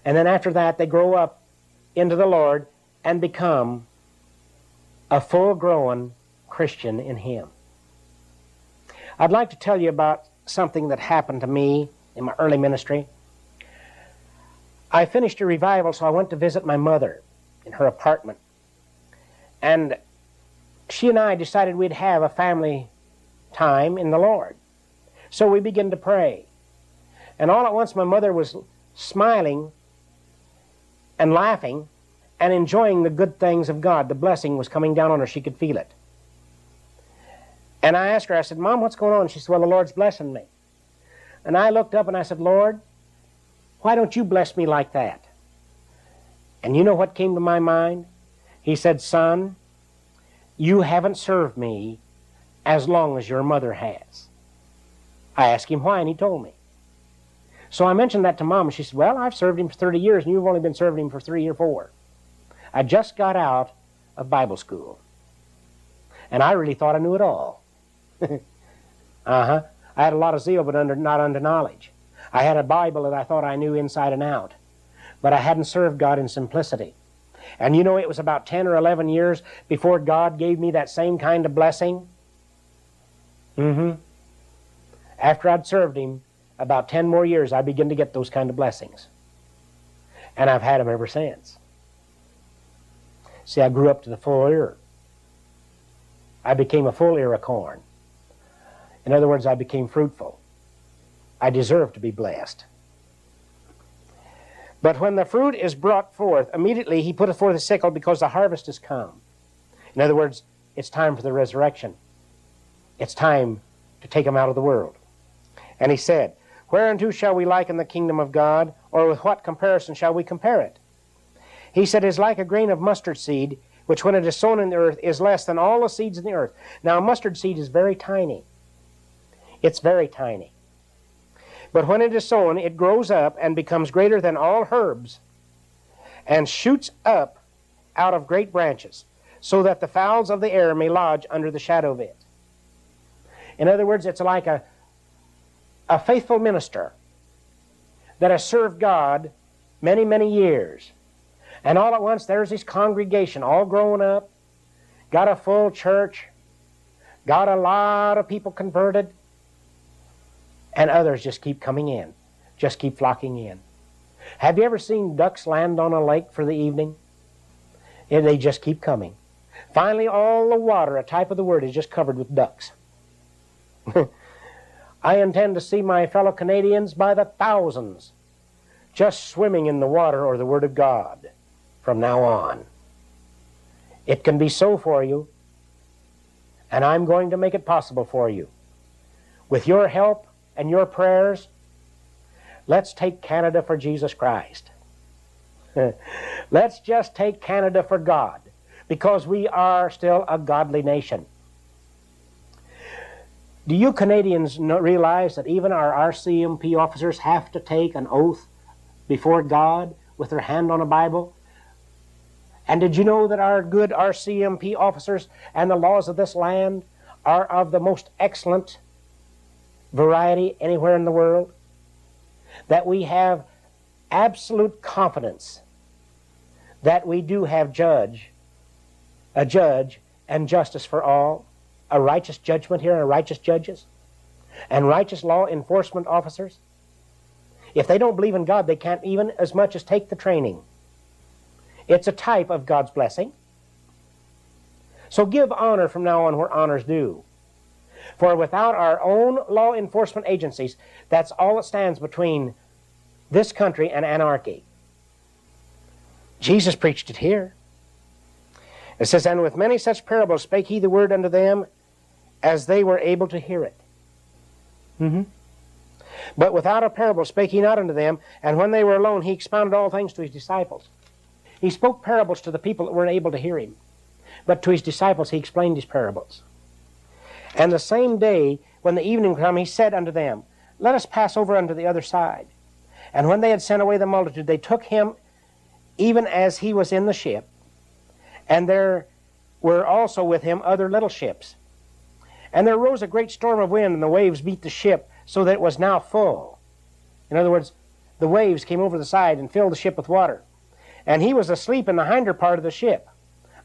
and then after that they grow up into the Lord and become a full grown Christian in Him. I'd like to tell you about something that happened to me in my early ministry. I finished a revival, so I went to visit my mother in her apartment. And she and I decided we'd have a family time in the Lord. So we began to pray. And all at once, my mother was smiling and laughing and enjoying the good things of God. The blessing was coming down on her. She could feel it. And I asked her, I said, Mom, what's going on? She said, Well, the Lord's blessing me. And I looked up and I said, Lord, why don't you bless me like that? And you know what came to my mind? He said, Son, you haven't served me as long as your mother has. I asked him why, and he told me. So I mentioned that to Mom, and she said, Well, I've served him for 30 years, and you've only been serving him for three or four. I just got out of Bible school, and I really thought I knew it all. uh huh. I had a lot of zeal, but under, not under knowledge. I had a Bible that I thought I knew inside and out, but I hadn't served God in simplicity. And you know, it was about 10 or 11 years before God gave me that same kind of blessing. Mm hmm. After I'd served Him about 10 more years, I began to get those kind of blessings. And I've had them ever since. See, I grew up to the full ear. I became a full ear of corn. In other words, I became fruitful. I deserve to be blessed. But when the fruit is brought forth, immediately he putteth forth a sickle because the harvest is come. In other words, it's time for the resurrection. It's time to take them out of the world. And he said, Whereunto shall we liken the kingdom of God, or with what comparison shall we compare it? He said, Is like a grain of mustard seed, which when it is sown in the earth is less than all the seeds in the earth. Now, mustard seed is very tiny. It's very tiny. But when it is sown, it grows up and becomes greater than all herbs and shoots up out of great branches, so that the fowls of the air may lodge under the shadow of it. In other words, it's like a, a faithful minister that has served God many, many years. And all at once, there's this congregation all grown up, got a full church, got a lot of people converted, and others just keep coming in, just keep flocking in. Have you ever seen ducks land on a lake for the evening? And they just keep coming. Finally, all the water, a type of the word, is just covered with ducks. I intend to see my fellow Canadians by the thousands just swimming in the water or the Word of God from now on. It can be so for you, and I'm going to make it possible for you. With your help and your prayers, let's take Canada for Jesus Christ. let's just take Canada for God because we are still a godly nation. Do you Canadians realize that even our RCMP officers have to take an oath before God with their hand on a Bible? And did you know that our good RCMP officers and the laws of this land are of the most excellent variety anywhere in the world? That we have absolute confidence that we do have judge, a judge and justice for all, a righteous judgment here and righteous judges, and righteous law enforcement officers. If they don't believe in God, they can't even as much as take the training. It's a type of God's blessing. So give honor from now on where honor's due. For without our own law enforcement agencies, that's all that stands between this country and anarchy. Jesus preached it here. It says, And with many such parables spake he the word unto them as they were able to hear it. Mm-hmm. But without a parable spake he not unto them, and when they were alone, he expounded all things to his disciples. He spoke parables to the people that weren't able to hear him, but to his disciples he explained his parables. And the same day, when the evening came, he said unto them, Let us pass over unto the other side. And when they had sent away the multitude, they took him even as he was in the ship, and there were also with him other little ships. And there arose a great storm of wind, and the waves beat the ship, so that it was now full. In other words, the waves came over the side and filled the ship with water. And he was asleep in the hinder part of the ship,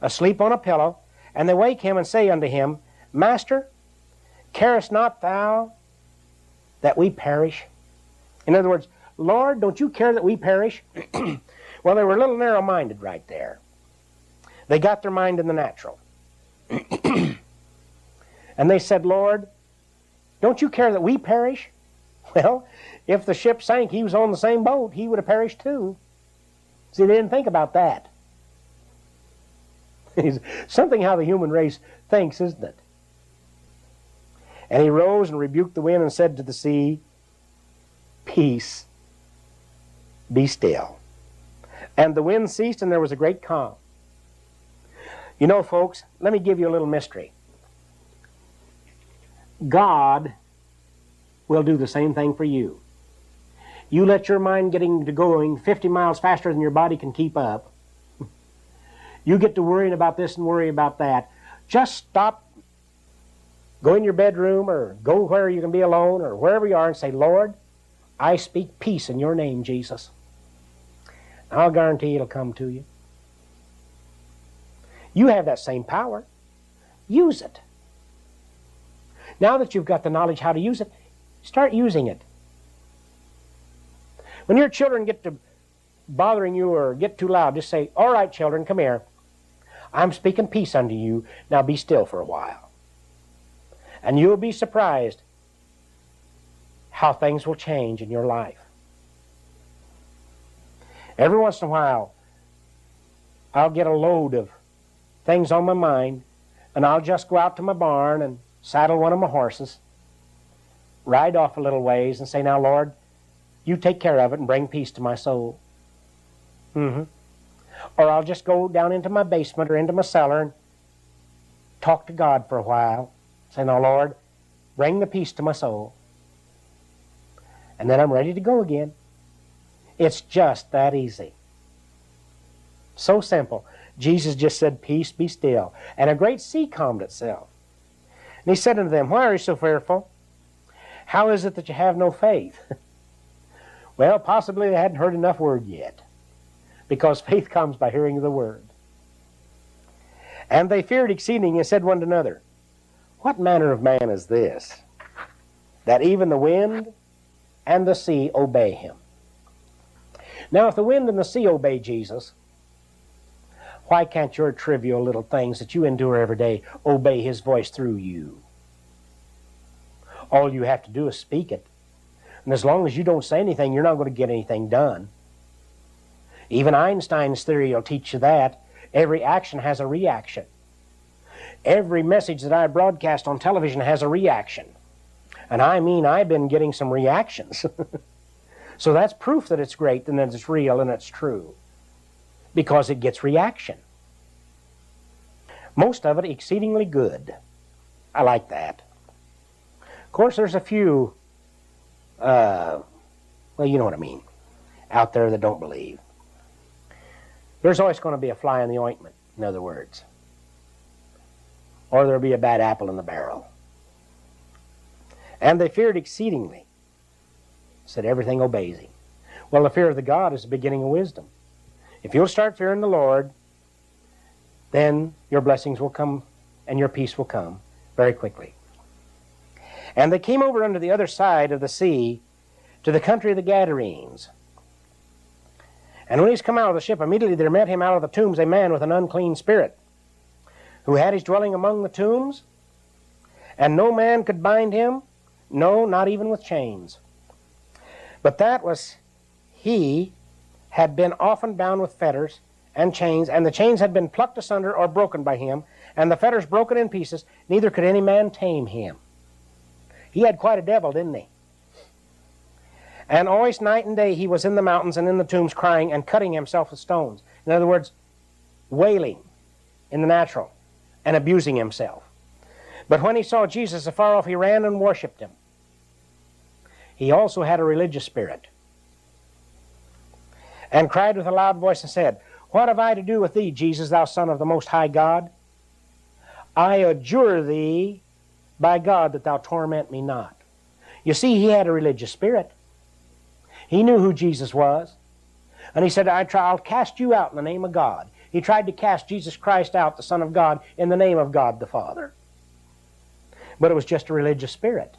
asleep on a pillow. And they wake him and say unto him, Master, carest not thou that we perish? In other words, Lord, don't you care that we perish? well, they were a little narrow minded right there. They got their mind in the natural. and they said, Lord, don't you care that we perish? Well, if the ship sank, he was on the same boat, he would have perished too. See, they didn't think about that. Something how the human race thinks, isn't it? And he rose and rebuked the wind and said to the sea, Peace, be still. And the wind ceased, and there was a great calm. You know, folks, let me give you a little mystery. God will do the same thing for you. You let your mind getting to going 50 miles faster than your body can keep up. You get to worrying about this and worry about that. Just stop. Go in your bedroom or go where you can be alone or wherever you are and say, Lord, I speak peace in your name, Jesus. I'll guarantee it'll come to you. You have that same power. Use it. Now that you've got the knowledge how to use it, start using it. When your children get to bothering you or get too loud, just say, All right, children, come here. I'm speaking peace unto you. Now be still for a while. And you'll be surprised how things will change in your life. Every once in a while, I'll get a load of things on my mind, and I'll just go out to my barn and saddle one of my horses, ride off a little ways, and say, Now, Lord, you take care of it and bring peace to my soul. Mm-hmm. Or I'll just go down into my basement or into my cellar and talk to God for a while. Say, Now, Lord, bring the peace to my soul. And then I'm ready to go again. It's just that easy. So simple. Jesus just said, Peace, be still. And a great sea calmed itself. And he said unto them, Why are you so fearful? How is it that you have no faith? Well, possibly they hadn't heard enough word yet, because faith comes by hearing the word. And they feared exceeding and said one to another, What manner of man is this, that even the wind and the sea obey him? Now, if the wind and the sea obey Jesus, why can't your trivial little things that you endure every day obey his voice through you? All you have to do is speak it and as long as you don't say anything, you're not going to get anything done. Even Einstein's theory will teach you that. Every action has a reaction. Every message that I broadcast on television has a reaction. And I mean, I've been getting some reactions. so that's proof that it's great and that it's real and it's true. Because it gets reaction. Most of it exceedingly good. I like that. Of course, there's a few, uh, well, you know what I mean, out there that don't believe. There's always going to be a fly in the ointment, in other words. Or there'll be a bad apple in the barrel. And they feared exceedingly. Said everything obeys him. Well, the fear of the God is the beginning of wisdom. If you'll start fearing the Lord, then your blessings will come and your peace will come very quickly. And they came over unto the other side of the sea to the country of the Gadarenes. And when he's come out of the ship, immediately there met him out of the tombs a man with an unclean spirit, who had his dwelling among the tombs, and no man could bind him, no, not even with chains. But that was he had been often bound with fetters and chains, and the chains had been plucked asunder or broken by him, and the fetters broken in pieces, neither could any man tame him. He had quite a devil, didn't he? And always night and day he was in the mountains and in the tombs crying and cutting himself with stones. In other words, wailing in the natural and abusing himself. But when he saw Jesus afar off, he ran and worshipped him. He also had a religious spirit and cried with a loud voice and said, What have I to do with thee, Jesus, thou Son of the Most High God? I adjure thee by God that thou torment me not. You see, he had a religious spirit. He knew who Jesus was. And he said, I try, I'll cast you out in the name of God. He tried to cast Jesus Christ out, the Son of God, in the name of God the Father. But it was just a religious spirit.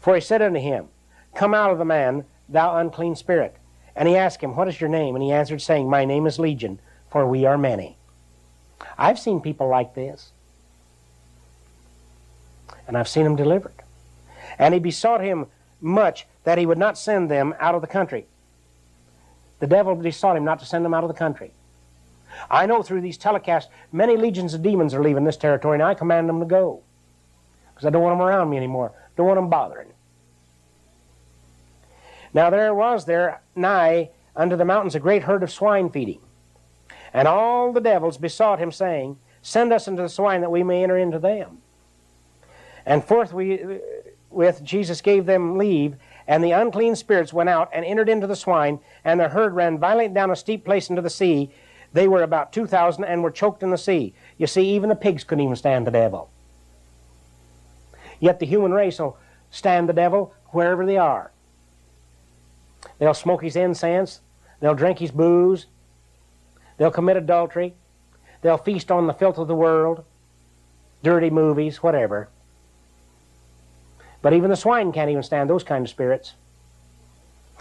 For he said unto him, Come out of the man, thou unclean spirit. And he asked him, What is your name? And he answered, saying, My name is Legion, for we are many. I've seen people like this. And I've seen them delivered. And he besought him much that he would not send them out of the country. The devil besought him not to send them out of the country. I know through these telecasts, many legions of demons are leaving this territory, and I command them to go. Because I don't want them around me anymore. Don't want them bothering. Now there was there nigh unto the mountains a great herd of swine feeding. And all the devils besought him, saying, Send us into the swine that we may enter into them. And forthwith Jesus gave them leave, and the unclean spirits went out and entered into the swine, and the herd ran violently down a steep place into the sea. They were about 2,000 and were choked in the sea. You see, even the pigs couldn't even stand the devil. Yet the human race will stand the devil wherever they are. They'll smoke his incense, they'll drink his booze, they'll commit adultery, they'll feast on the filth of the world, dirty movies, whatever. But even the swine can't even stand those kind of spirits.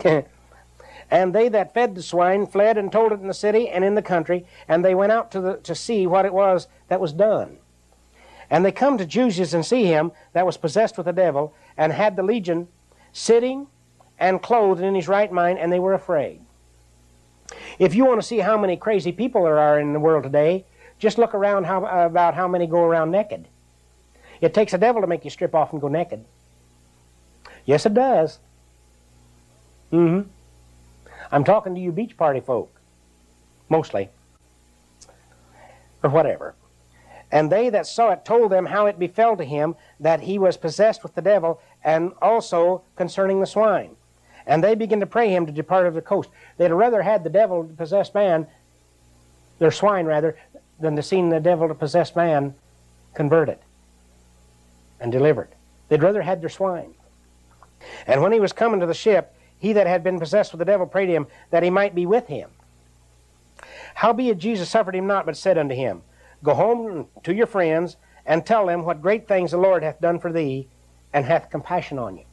and they that fed the swine fled and told it in the city and in the country, and they went out to, the, to see what it was that was done. And they come to Jesus and see him that was possessed with the devil, and had the legion sitting and clothed in his right mind, and they were afraid. If you want to see how many crazy people there are in the world today, just look around how, about how many go around naked. It takes a devil to make you strip off and go naked. Yes, it does. Mm-hmm. I'm talking to you beach party folk, mostly, or whatever. And they that saw it told them how it befell to him that he was possessed with the devil, and also concerning the swine. And they began to pray him to depart of the coast. They'd rather had the devil possessed man, their swine rather, than to see the devil to possessed man converted and delivered. They'd rather had their swine. And when he was coming to the ship, he that had been possessed with the devil prayed him that he might be with him. Howbeit Jesus suffered him not, but said unto him, Go home to your friends, and tell them what great things the Lord hath done for thee, and hath compassion on you.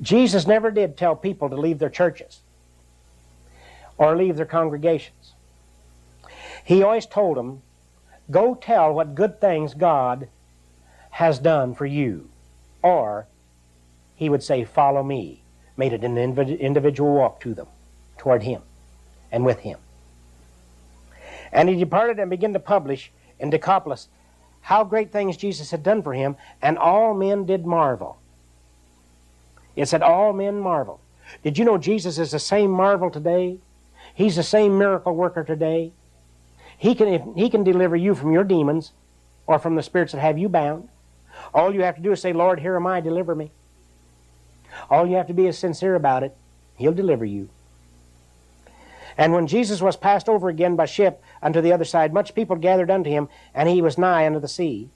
Jesus never did tell people to leave their churches or leave their congregations. He always told them, Go tell what good things God has done for you, or he would say, Follow me. made it an individual walk to them, toward him, and with him. And he departed and began to publish in Decapolis how great things Jesus had done for him, and all men did marvel. It said, All men marvel. Did you know Jesus is the same marvel today? He's the same miracle worker today. He can, he can deliver you from your demons or from the spirits that have you bound. All you have to do is say, Lord, here am I, deliver me. All you have to be is sincere about it. He'll deliver you. And when Jesus was passed over again by ship unto the other side, much people gathered unto him, and he was nigh unto the sea.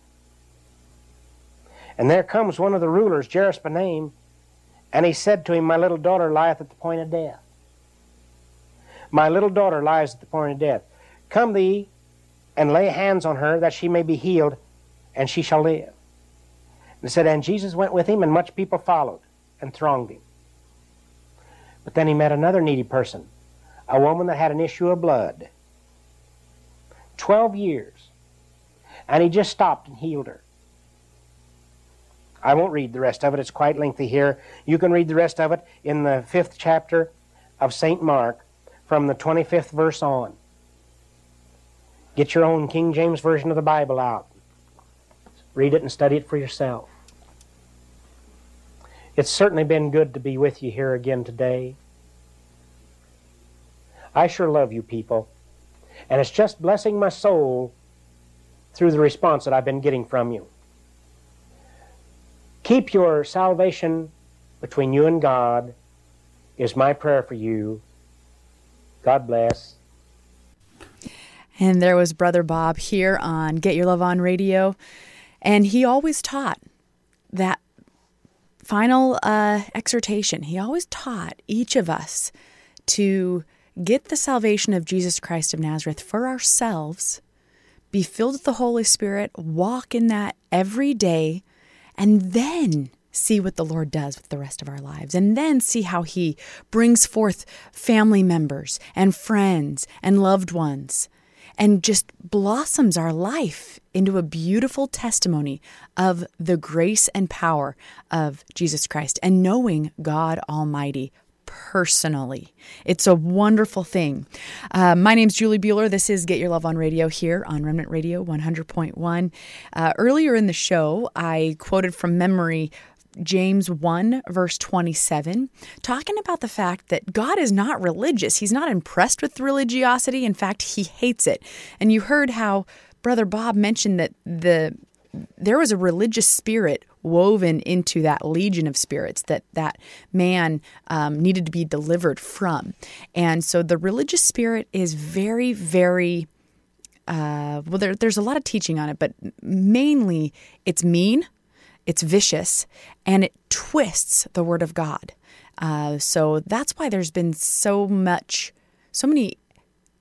And there comes one of the rulers, Jairus by name, and he said to him, My little daughter lieth at the point of death. My little daughter lies at the point of death. Come thee and lay hands on her that she may be healed, and she shall live. And said, And Jesus went with him, and much people followed and thronged him. But then he met another needy person a woman that had an issue of blood. Twelve years. And he just stopped and healed her. I won't read the rest of it, it's quite lengthy here. You can read the rest of it in the fifth chapter of St. Mark from the 25th verse on. Get your own King James Version of the Bible out. Read it and study it for yourself. It's certainly been good to be with you here again today. I sure love you people. And it's just blessing my soul through the response that I've been getting from you. Keep your salvation between you and God, is my prayer for you. God bless. And there was Brother Bob here on Get Your Love On Radio. And he always taught that final uh, exhortation. He always taught each of us to get the salvation of Jesus Christ of Nazareth for ourselves, be filled with the Holy Spirit, walk in that every day, and then see what the Lord does with the rest of our lives, and then see how He brings forth family members and friends and loved ones and just blossoms our life into a beautiful testimony of the grace and power of Jesus Christ and knowing God Almighty personally. It's a wonderful thing. Uh, my name's Julie Bueller. This is Get Your Love on Radio here on Remnant Radio 100.1. Uh, earlier in the show, I quoted from memory James 1, verse 27, talking about the fact that God is not religious. He's not impressed with religiosity. In fact, he hates it. And you heard how Brother Bob mentioned that the there was a religious spirit woven into that legion of spirits that that man um, needed to be delivered from. And so the religious spirit is very, very uh, well. There, there's a lot of teaching on it, but mainly it's mean, it's vicious, and it twists the word of God. Uh, so that's why there's been so much, so many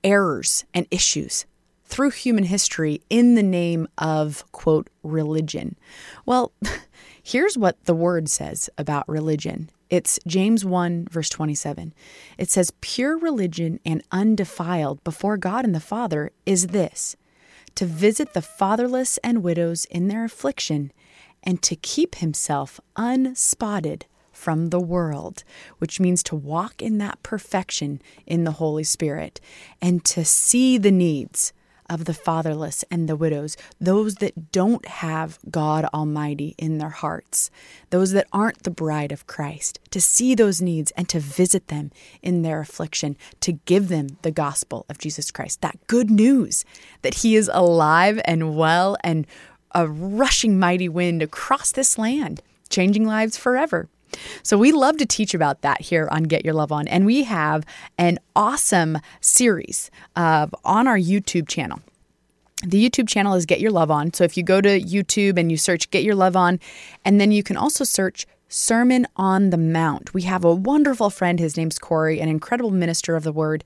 errors and issues through human history in the name of, quote, religion. Well, here's what the word says about religion. It's James 1, verse 27. It says, Pure religion and undefiled before God and the Father is this to visit the fatherless and widows in their affliction, and to keep himself unspotted from the world, which means to walk in that perfection in the Holy Spirit and to see the needs of the fatherless and the widows, those that don't have God Almighty in their hearts, those that aren't the bride of Christ, to see those needs and to visit them in their affliction, to give them the gospel of Jesus Christ, that good news that He is alive and well and a rushing mighty wind across this land, changing lives forever. So we love to teach about that here on Get Your Love On, and we have an awesome series of on our YouTube channel. The YouTube channel is Get Your Love On. So if you go to YouTube and you search Get Your Love On, and then you can also search Sermon on the Mount. We have a wonderful friend, his name's Corey, an incredible minister of the word,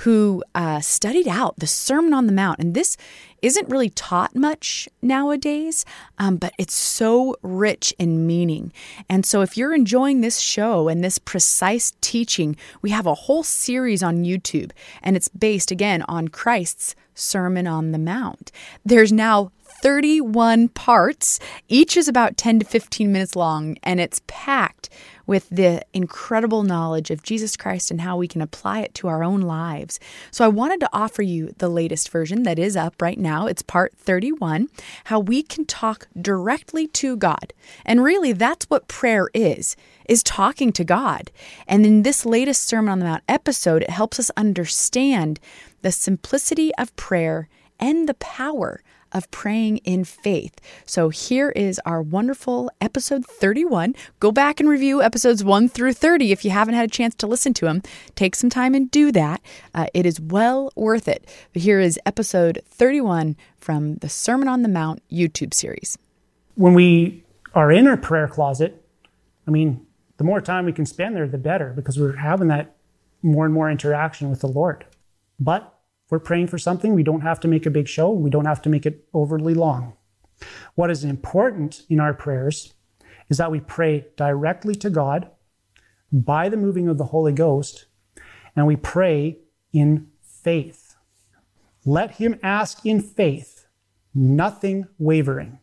who uh, studied out the Sermon on the Mount. And this isn't really taught much nowadays, um, but it's so rich in meaning. And so if you're enjoying this show and this precise teaching, we have a whole series on YouTube, and it's based again on Christ's Sermon on the Mount. There's now 31 parts. Each is about 10 to 15 minutes long, and it's packed with the incredible knowledge of Jesus Christ and how we can apply it to our own lives. So I wanted to offer you the latest version that is up right now. It's part 31, how we can talk directly to God. And really that's what prayer is, is talking to God. And in this latest Sermon on the Mount episode, it helps us understand the simplicity of prayer and the power of praying in faith. So here is our wonderful episode 31. Go back and review episodes 1 through 30 if you haven't had a chance to listen to them. Take some time and do that. Uh, it is well worth it. But here is episode 31 from the Sermon on the Mount YouTube series. When we are in our prayer closet, I mean, the more time we can spend there, the better, because we're having that more and more interaction with the Lord. But we're praying for something, we don't have to make a big show, we don't have to make it overly long. What is important in our prayers is that we pray directly to God by the moving of the Holy Ghost, and we pray in faith. Let him ask in faith, nothing wavering.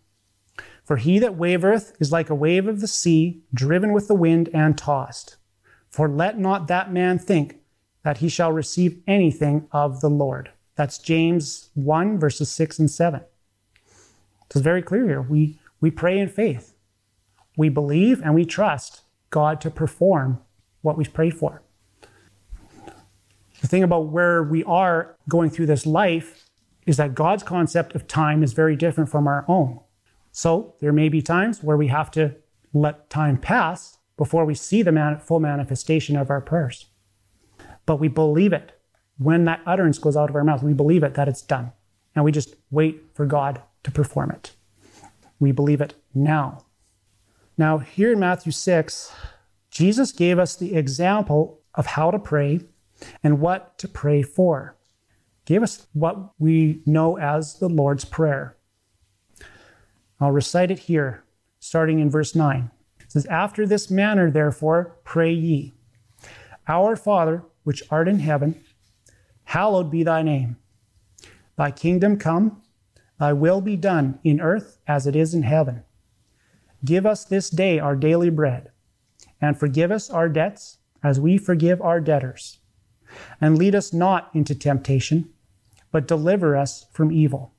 For he that wavereth is like a wave of the sea, driven with the wind and tossed. For let not that man think that he shall receive anything of the Lord. That's James 1, verses 6 and 7. It's very clear here. We, we pray in faith. We believe and we trust God to perform what we pray for. The thing about where we are going through this life is that God's concept of time is very different from our own. So there may be times where we have to let time pass before we see the man- full manifestation of our prayers but we believe it. When that utterance goes out of our mouth, we believe it that it's done. And we just wait for God to perform it. We believe it now. Now, here in Matthew 6, Jesus gave us the example of how to pray and what to pray for. Gave us what we know as the Lord's Prayer. I'll recite it here, starting in verse 9. It says, After this manner, therefore, pray ye. Our Father, which art in heaven, hallowed be thy name. Thy kingdom come, thy will be done in earth as it is in heaven. Give us this day our daily bread, and forgive us our debts as we forgive our debtors. And lead us not into temptation, but deliver us from evil.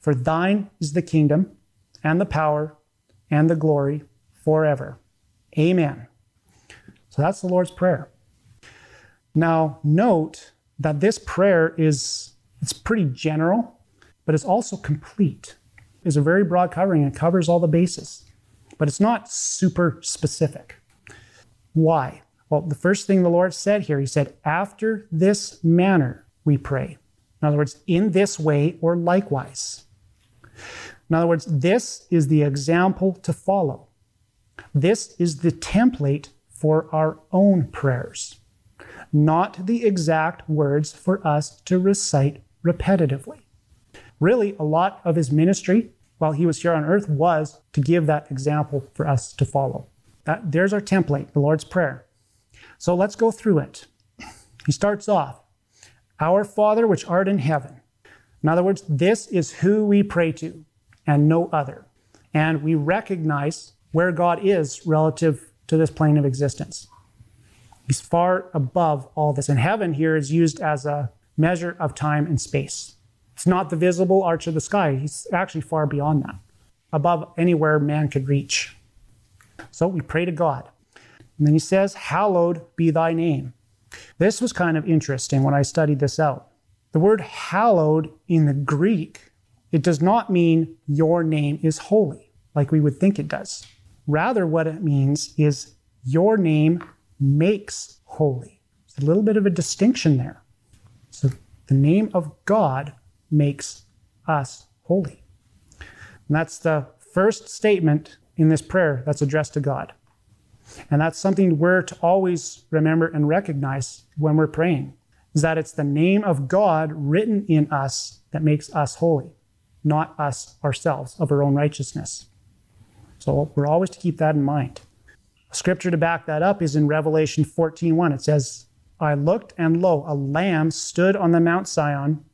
For thine is the kingdom, and the power, and the glory forever. Amen. So that's the Lord's Prayer. Now, note that this prayer is it's pretty general, but it's also complete. It's a very broad covering and covers all the bases, but it's not super specific. Why? Well, the first thing the Lord said here, He said, After this manner we pray. In other words, in this way or likewise. In other words, this is the example to follow. This is the template for our own prayers not the exact words for us to recite repetitively. Really, a lot of his ministry while he was here on earth was to give that example for us to follow. That, there's our template, the Lord's Prayer. So let's go through it. He starts off Our Father which art in heaven. In other words, this is who we pray to and no other. And we recognize where God is relative to this plane of existence. He's far above all this. And heaven here is used as a measure of time and space. It's not the visible arch of the sky. He's actually far beyond that, above anywhere man could reach. So we pray to God. And then he says, Hallowed be thy name. This was kind of interesting when I studied this out. The word hallowed in the Greek, it does not mean your name is holy, like we would think it does. Rather, what it means is your name makes holy. It's a little bit of a distinction there. So the name of God makes us holy. And that's the first statement in this prayer that's addressed to God. And that's something we're to always remember and recognize when we're praying, is that it's the name of God written in us that makes us holy, not us ourselves of our own righteousness. So we're always to keep that in mind. Scripture to back that up is in Revelation 14:1. It says, I looked, and lo, a lamb stood on the Mount Sion,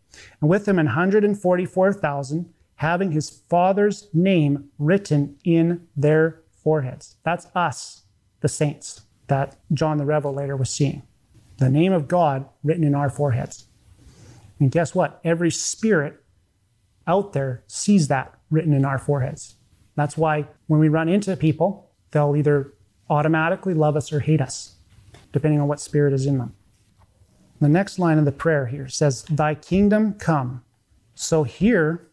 and with him an hundred and forty-four thousand, having his Father's name written in their foreheads. That's us, the saints, that John the Revelator was seeing. The name of God written in our foreheads. And guess what? Every spirit out there sees that written in our foreheads. That's why when we run into people, they'll either automatically love us or hate us, depending on what spirit is in them. The next line of the prayer here says, Thy kingdom come. So here,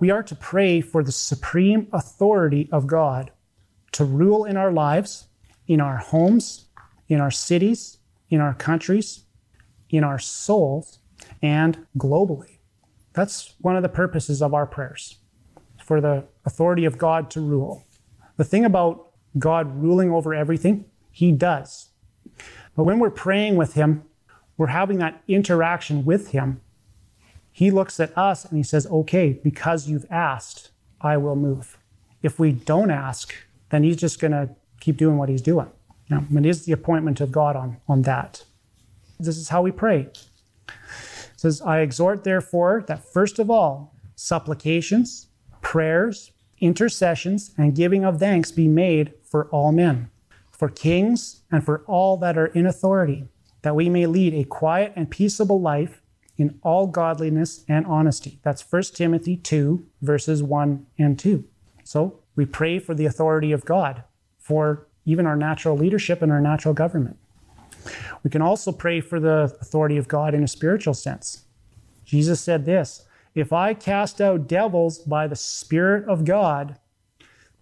we are to pray for the supreme authority of God to rule in our lives, in our homes, in our cities, in our countries, in our souls, and globally. That's one of the purposes of our prayers for the authority of God to rule. The thing about God ruling over everything, He does. But when we're praying with Him, we're having that interaction with Him. He looks at us and He says, Okay, because you've asked, I will move. If we don't ask, then He's just going to keep doing what He's doing. Now, it is the appointment of God on, on that. This is how we pray. It says, I exhort, therefore, that first of all, supplications, prayers, intercessions, and giving of thanks be made for all men, for kings, and for all that are in authority, that we may lead a quiet and peaceable life in all godliness and honesty. That's 1 Timothy 2, verses 1 and 2. So we pray for the authority of God, for even our natural leadership and our natural government. We can also pray for the authority of God in a spiritual sense. Jesus said this if I cast out devils by the Spirit of God,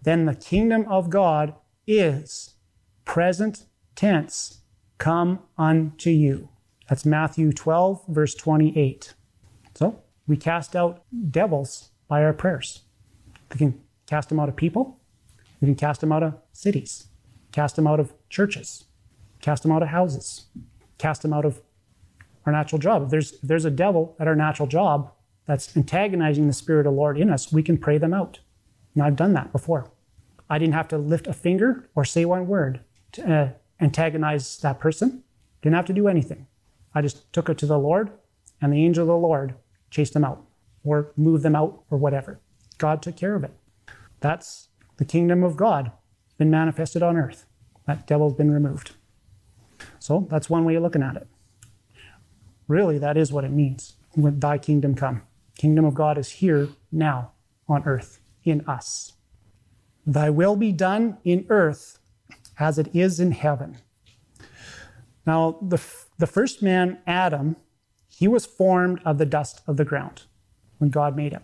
then the kingdom of God is present tense, come unto you. That's Matthew 12, verse 28. So we cast out devils by our prayers. We can cast them out of people, we can cast them out of cities, cast them out of churches, cast them out of houses, cast them out of our natural job. If there's, if there's a devil at our natural job, that's antagonizing the Spirit of the Lord in us, we can pray them out. And I've done that before. I didn't have to lift a finger or say one word to uh, antagonize that person. Didn't have to do anything. I just took it to the Lord, and the angel of the Lord chased them out or moved them out or whatever. God took care of it. That's the kingdom of God been manifested on earth. That devil's been removed. So that's one way of looking at it. Really, that is what it means when thy kingdom come kingdom of God is here now on earth in us. Thy will be done in earth as it is in heaven. Now, the, the first man, Adam, he was formed of the dust of the ground when God made him.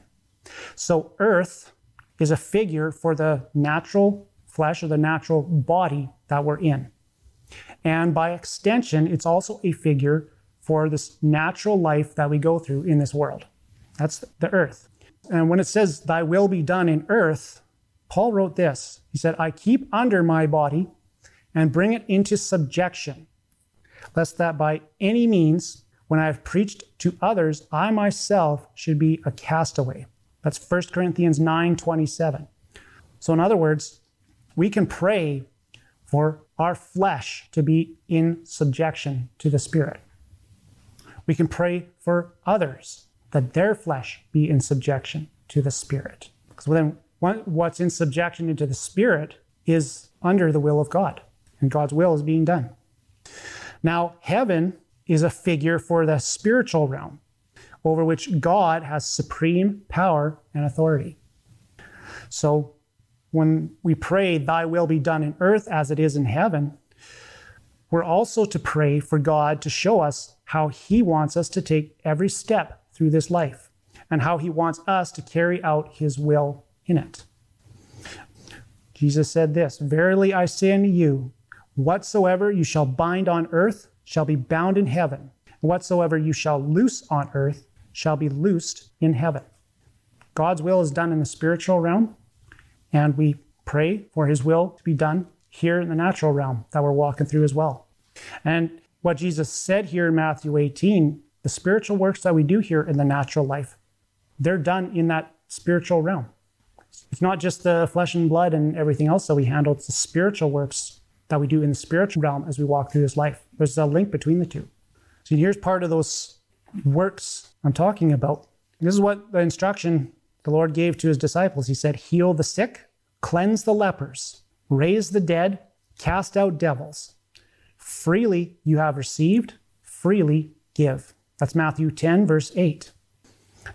So, earth is a figure for the natural flesh or the natural body that we're in. And by extension, it's also a figure for this natural life that we go through in this world. That's the earth. And when it says, Thy will be done in earth, Paul wrote this. He said, I keep under my body and bring it into subjection, lest that by any means, when I have preached to others, I myself should be a castaway. That's 1 Corinthians 9 27. So, in other words, we can pray for our flesh to be in subjection to the Spirit. We can pray for others that their flesh be in subjection to the Spirit. Because then what's in subjection into the Spirit is under the will of God, and God's will is being done. Now, heaven is a figure for the spiritual realm over which God has supreme power and authority. So, when we pray, Thy will be done in earth as it is in heaven, we're also to pray for God to show us how He wants us to take every step through this life and how he wants us to carry out his will in it. Jesus said this Verily I say unto you, whatsoever you shall bind on earth shall be bound in heaven, and whatsoever you shall loose on earth shall be loosed in heaven. God's will is done in the spiritual realm, and we pray for his will to be done here in the natural realm that we're walking through as well. And what Jesus said here in Matthew 18 the spiritual works that we do here in the natural life, they're done in that spiritual realm. It's not just the flesh and blood and everything else that we handle, it's the spiritual works that we do in the spiritual realm as we walk through this life. There's a link between the two. So here's part of those works I'm talking about. This is what the instruction the Lord gave to his disciples. He said, Heal the sick, cleanse the lepers, raise the dead, cast out devils. Freely you have received, freely give. That's Matthew 10, verse 8.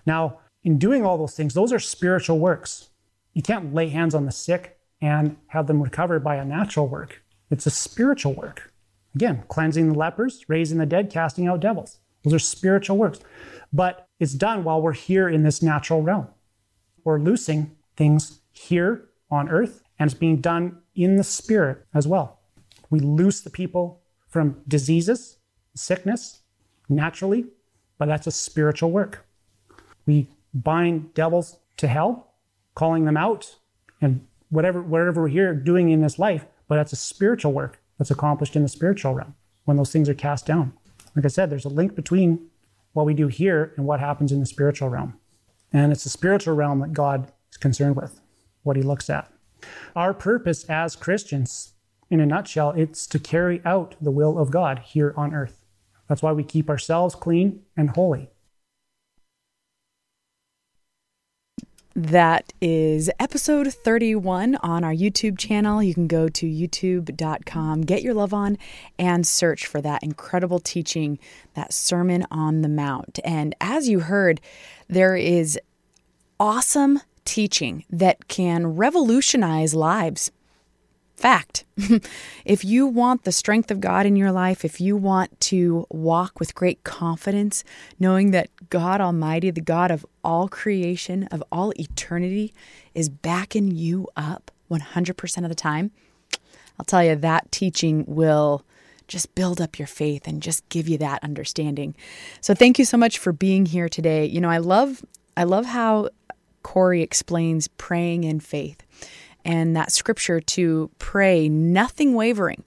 Now, in doing all those things, those are spiritual works. You can't lay hands on the sick and have them recovered by a natural work. It's a spiritual work. Again, cleansing the lepers, raising the dead, casting out devils. Those are spiritual works. But it's done while we're here in this natural realm. We're loosing things here on earth, and it's being done in the spirit as well. We loose the people from diseases, sickness, naturally, but that's a spiritual work. We bind devils to hell, calling them out, and whatever whatever we're here doing in this life, but that's a spiritual work that's accomplished in the spiritual realm when those things are cast down. Like I said, there's a link between what we do here and what happens in the spiritual realm. And it's the spiritual realm that God is concerned with, what he looks at. Our purpose as Christians, in a nutshell, it's to carry out the will of God here on earth. That's why we keep ourselves clean and holy. That is episode 31 on our YouTube channel. You can go to youtube.com, get your love on, and search for that incredible teaching, that Sermon on the Mount. And as you heard, there is awesome teaching that can revolutionize lives Fact. if you want the strength of God in your life, if you want to walk with great confidence, knowing that God Almighty, the God of all creation, of all eternity, is backing you up 100% of the time, I'll tell you that teaching will just build up your faith and just give you that understanding. So thank you so much for being here today. You know, I love I love how Corey explains praying in faith and that scripture to pray, nothing wavering.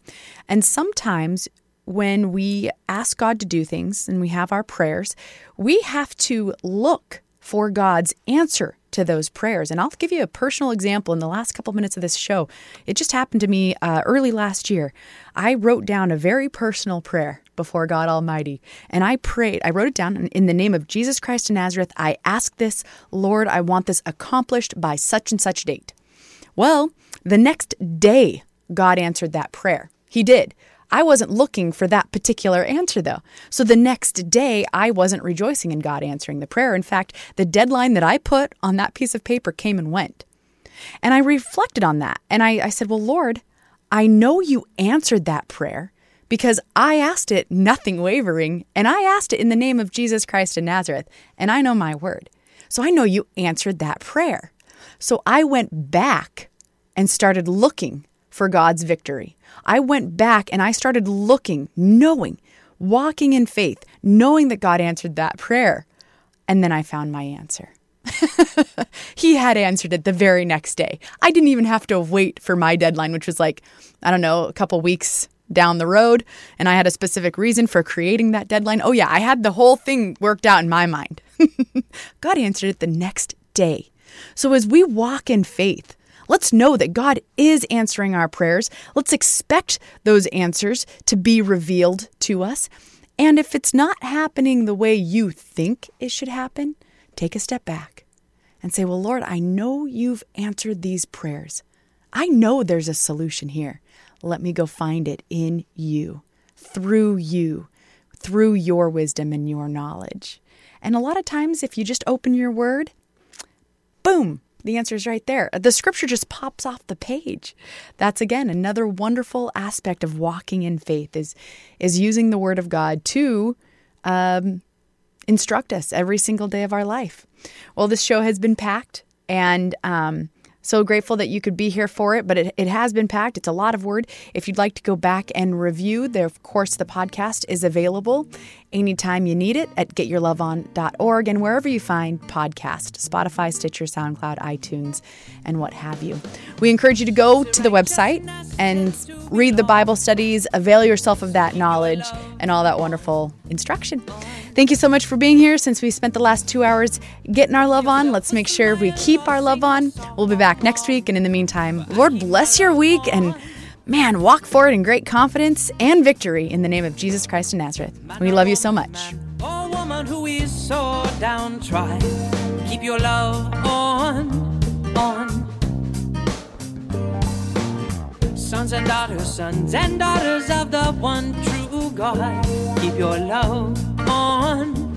And sometimes when we ask God to do things and we have our prayers, we have to look for God's answer to those prayers. And I'll give you a personal example in the last couple minutes of this show. It just happened to me uh, early last year. I wrote down a very personal prayer before God Almighty. And I prayed, I wrote it down in the name of Jesus Christ of Nazareth. I ask this, Lord, I want this accomplished by such and such date. Well, the next day, God answered that prayer. He did. I wasn't looking for that particular answer, though. So the next day, I wasn't rejoicing in God answering the prayer. In fact, the deadline that I put on that piece of paper came and went. And I reflected on that and I, I said, Well, Lord, I know you answered that prayer because I asked it nothing wavering, and I asked it in the name of Jesus Christ of Nazareth, and I know my word. So I know you answered that prayer. So I went back and started looking for God's victory. I went back and I started looking, knowing, walking in faith, knowing that God answered that prayer. And then I found my answer. he had answered it the very next day. I didn't even have to wait for my deadline, which was like, I don't know, a couple weeks down the road. And I had a specific reason for creating that deadline. Oh, yeah, I had the whole thing worked out in my mind. God answered it the next day. So as we walk in faith, let's know that God is answering our prayers. Let's expect those answers to be revealed to us. And if it's not happening the way you think it should happen, take a step back and say, Well, Lord, I know you've answered these prayers. I know there's a solution here. Let me go find it in you, through you, through your wisdom and your knowledge. And a lot of times, if you just open your word boom, the answer is right there. The scripture just pops off the page. That's again another wonderful aspect of walking in faith is is using the Word of God to um, instruct us every single day of our life. Well, this show has been packed, and um, so grateful that you could be here for it, but it, it has been packed. It's a lot of word. If you'd like to go back and review, there, of course, the podcast is available anytime you need it at getyourloveon.org and wherever you find podcast, Spotify, Stitcher, SoundCloud, iTunes, and what have you. We encourage you to go to the website and read the Bible studies, avail yourself of that knowledge and all that wonderful instruction. Thank you so much for being here. Since we spent the last two hours getting our love on, let's make sure we keep our love on. We'll be back next week. And in the meantime, Lord bless your week and man, walk forward in great confidence and victory in the name of Jesus Christ of Nazareth. We love you so much. Oh, woman who is so keep your love on, on. Sons and daughters, sons and daughters of the one true God, keep your love on.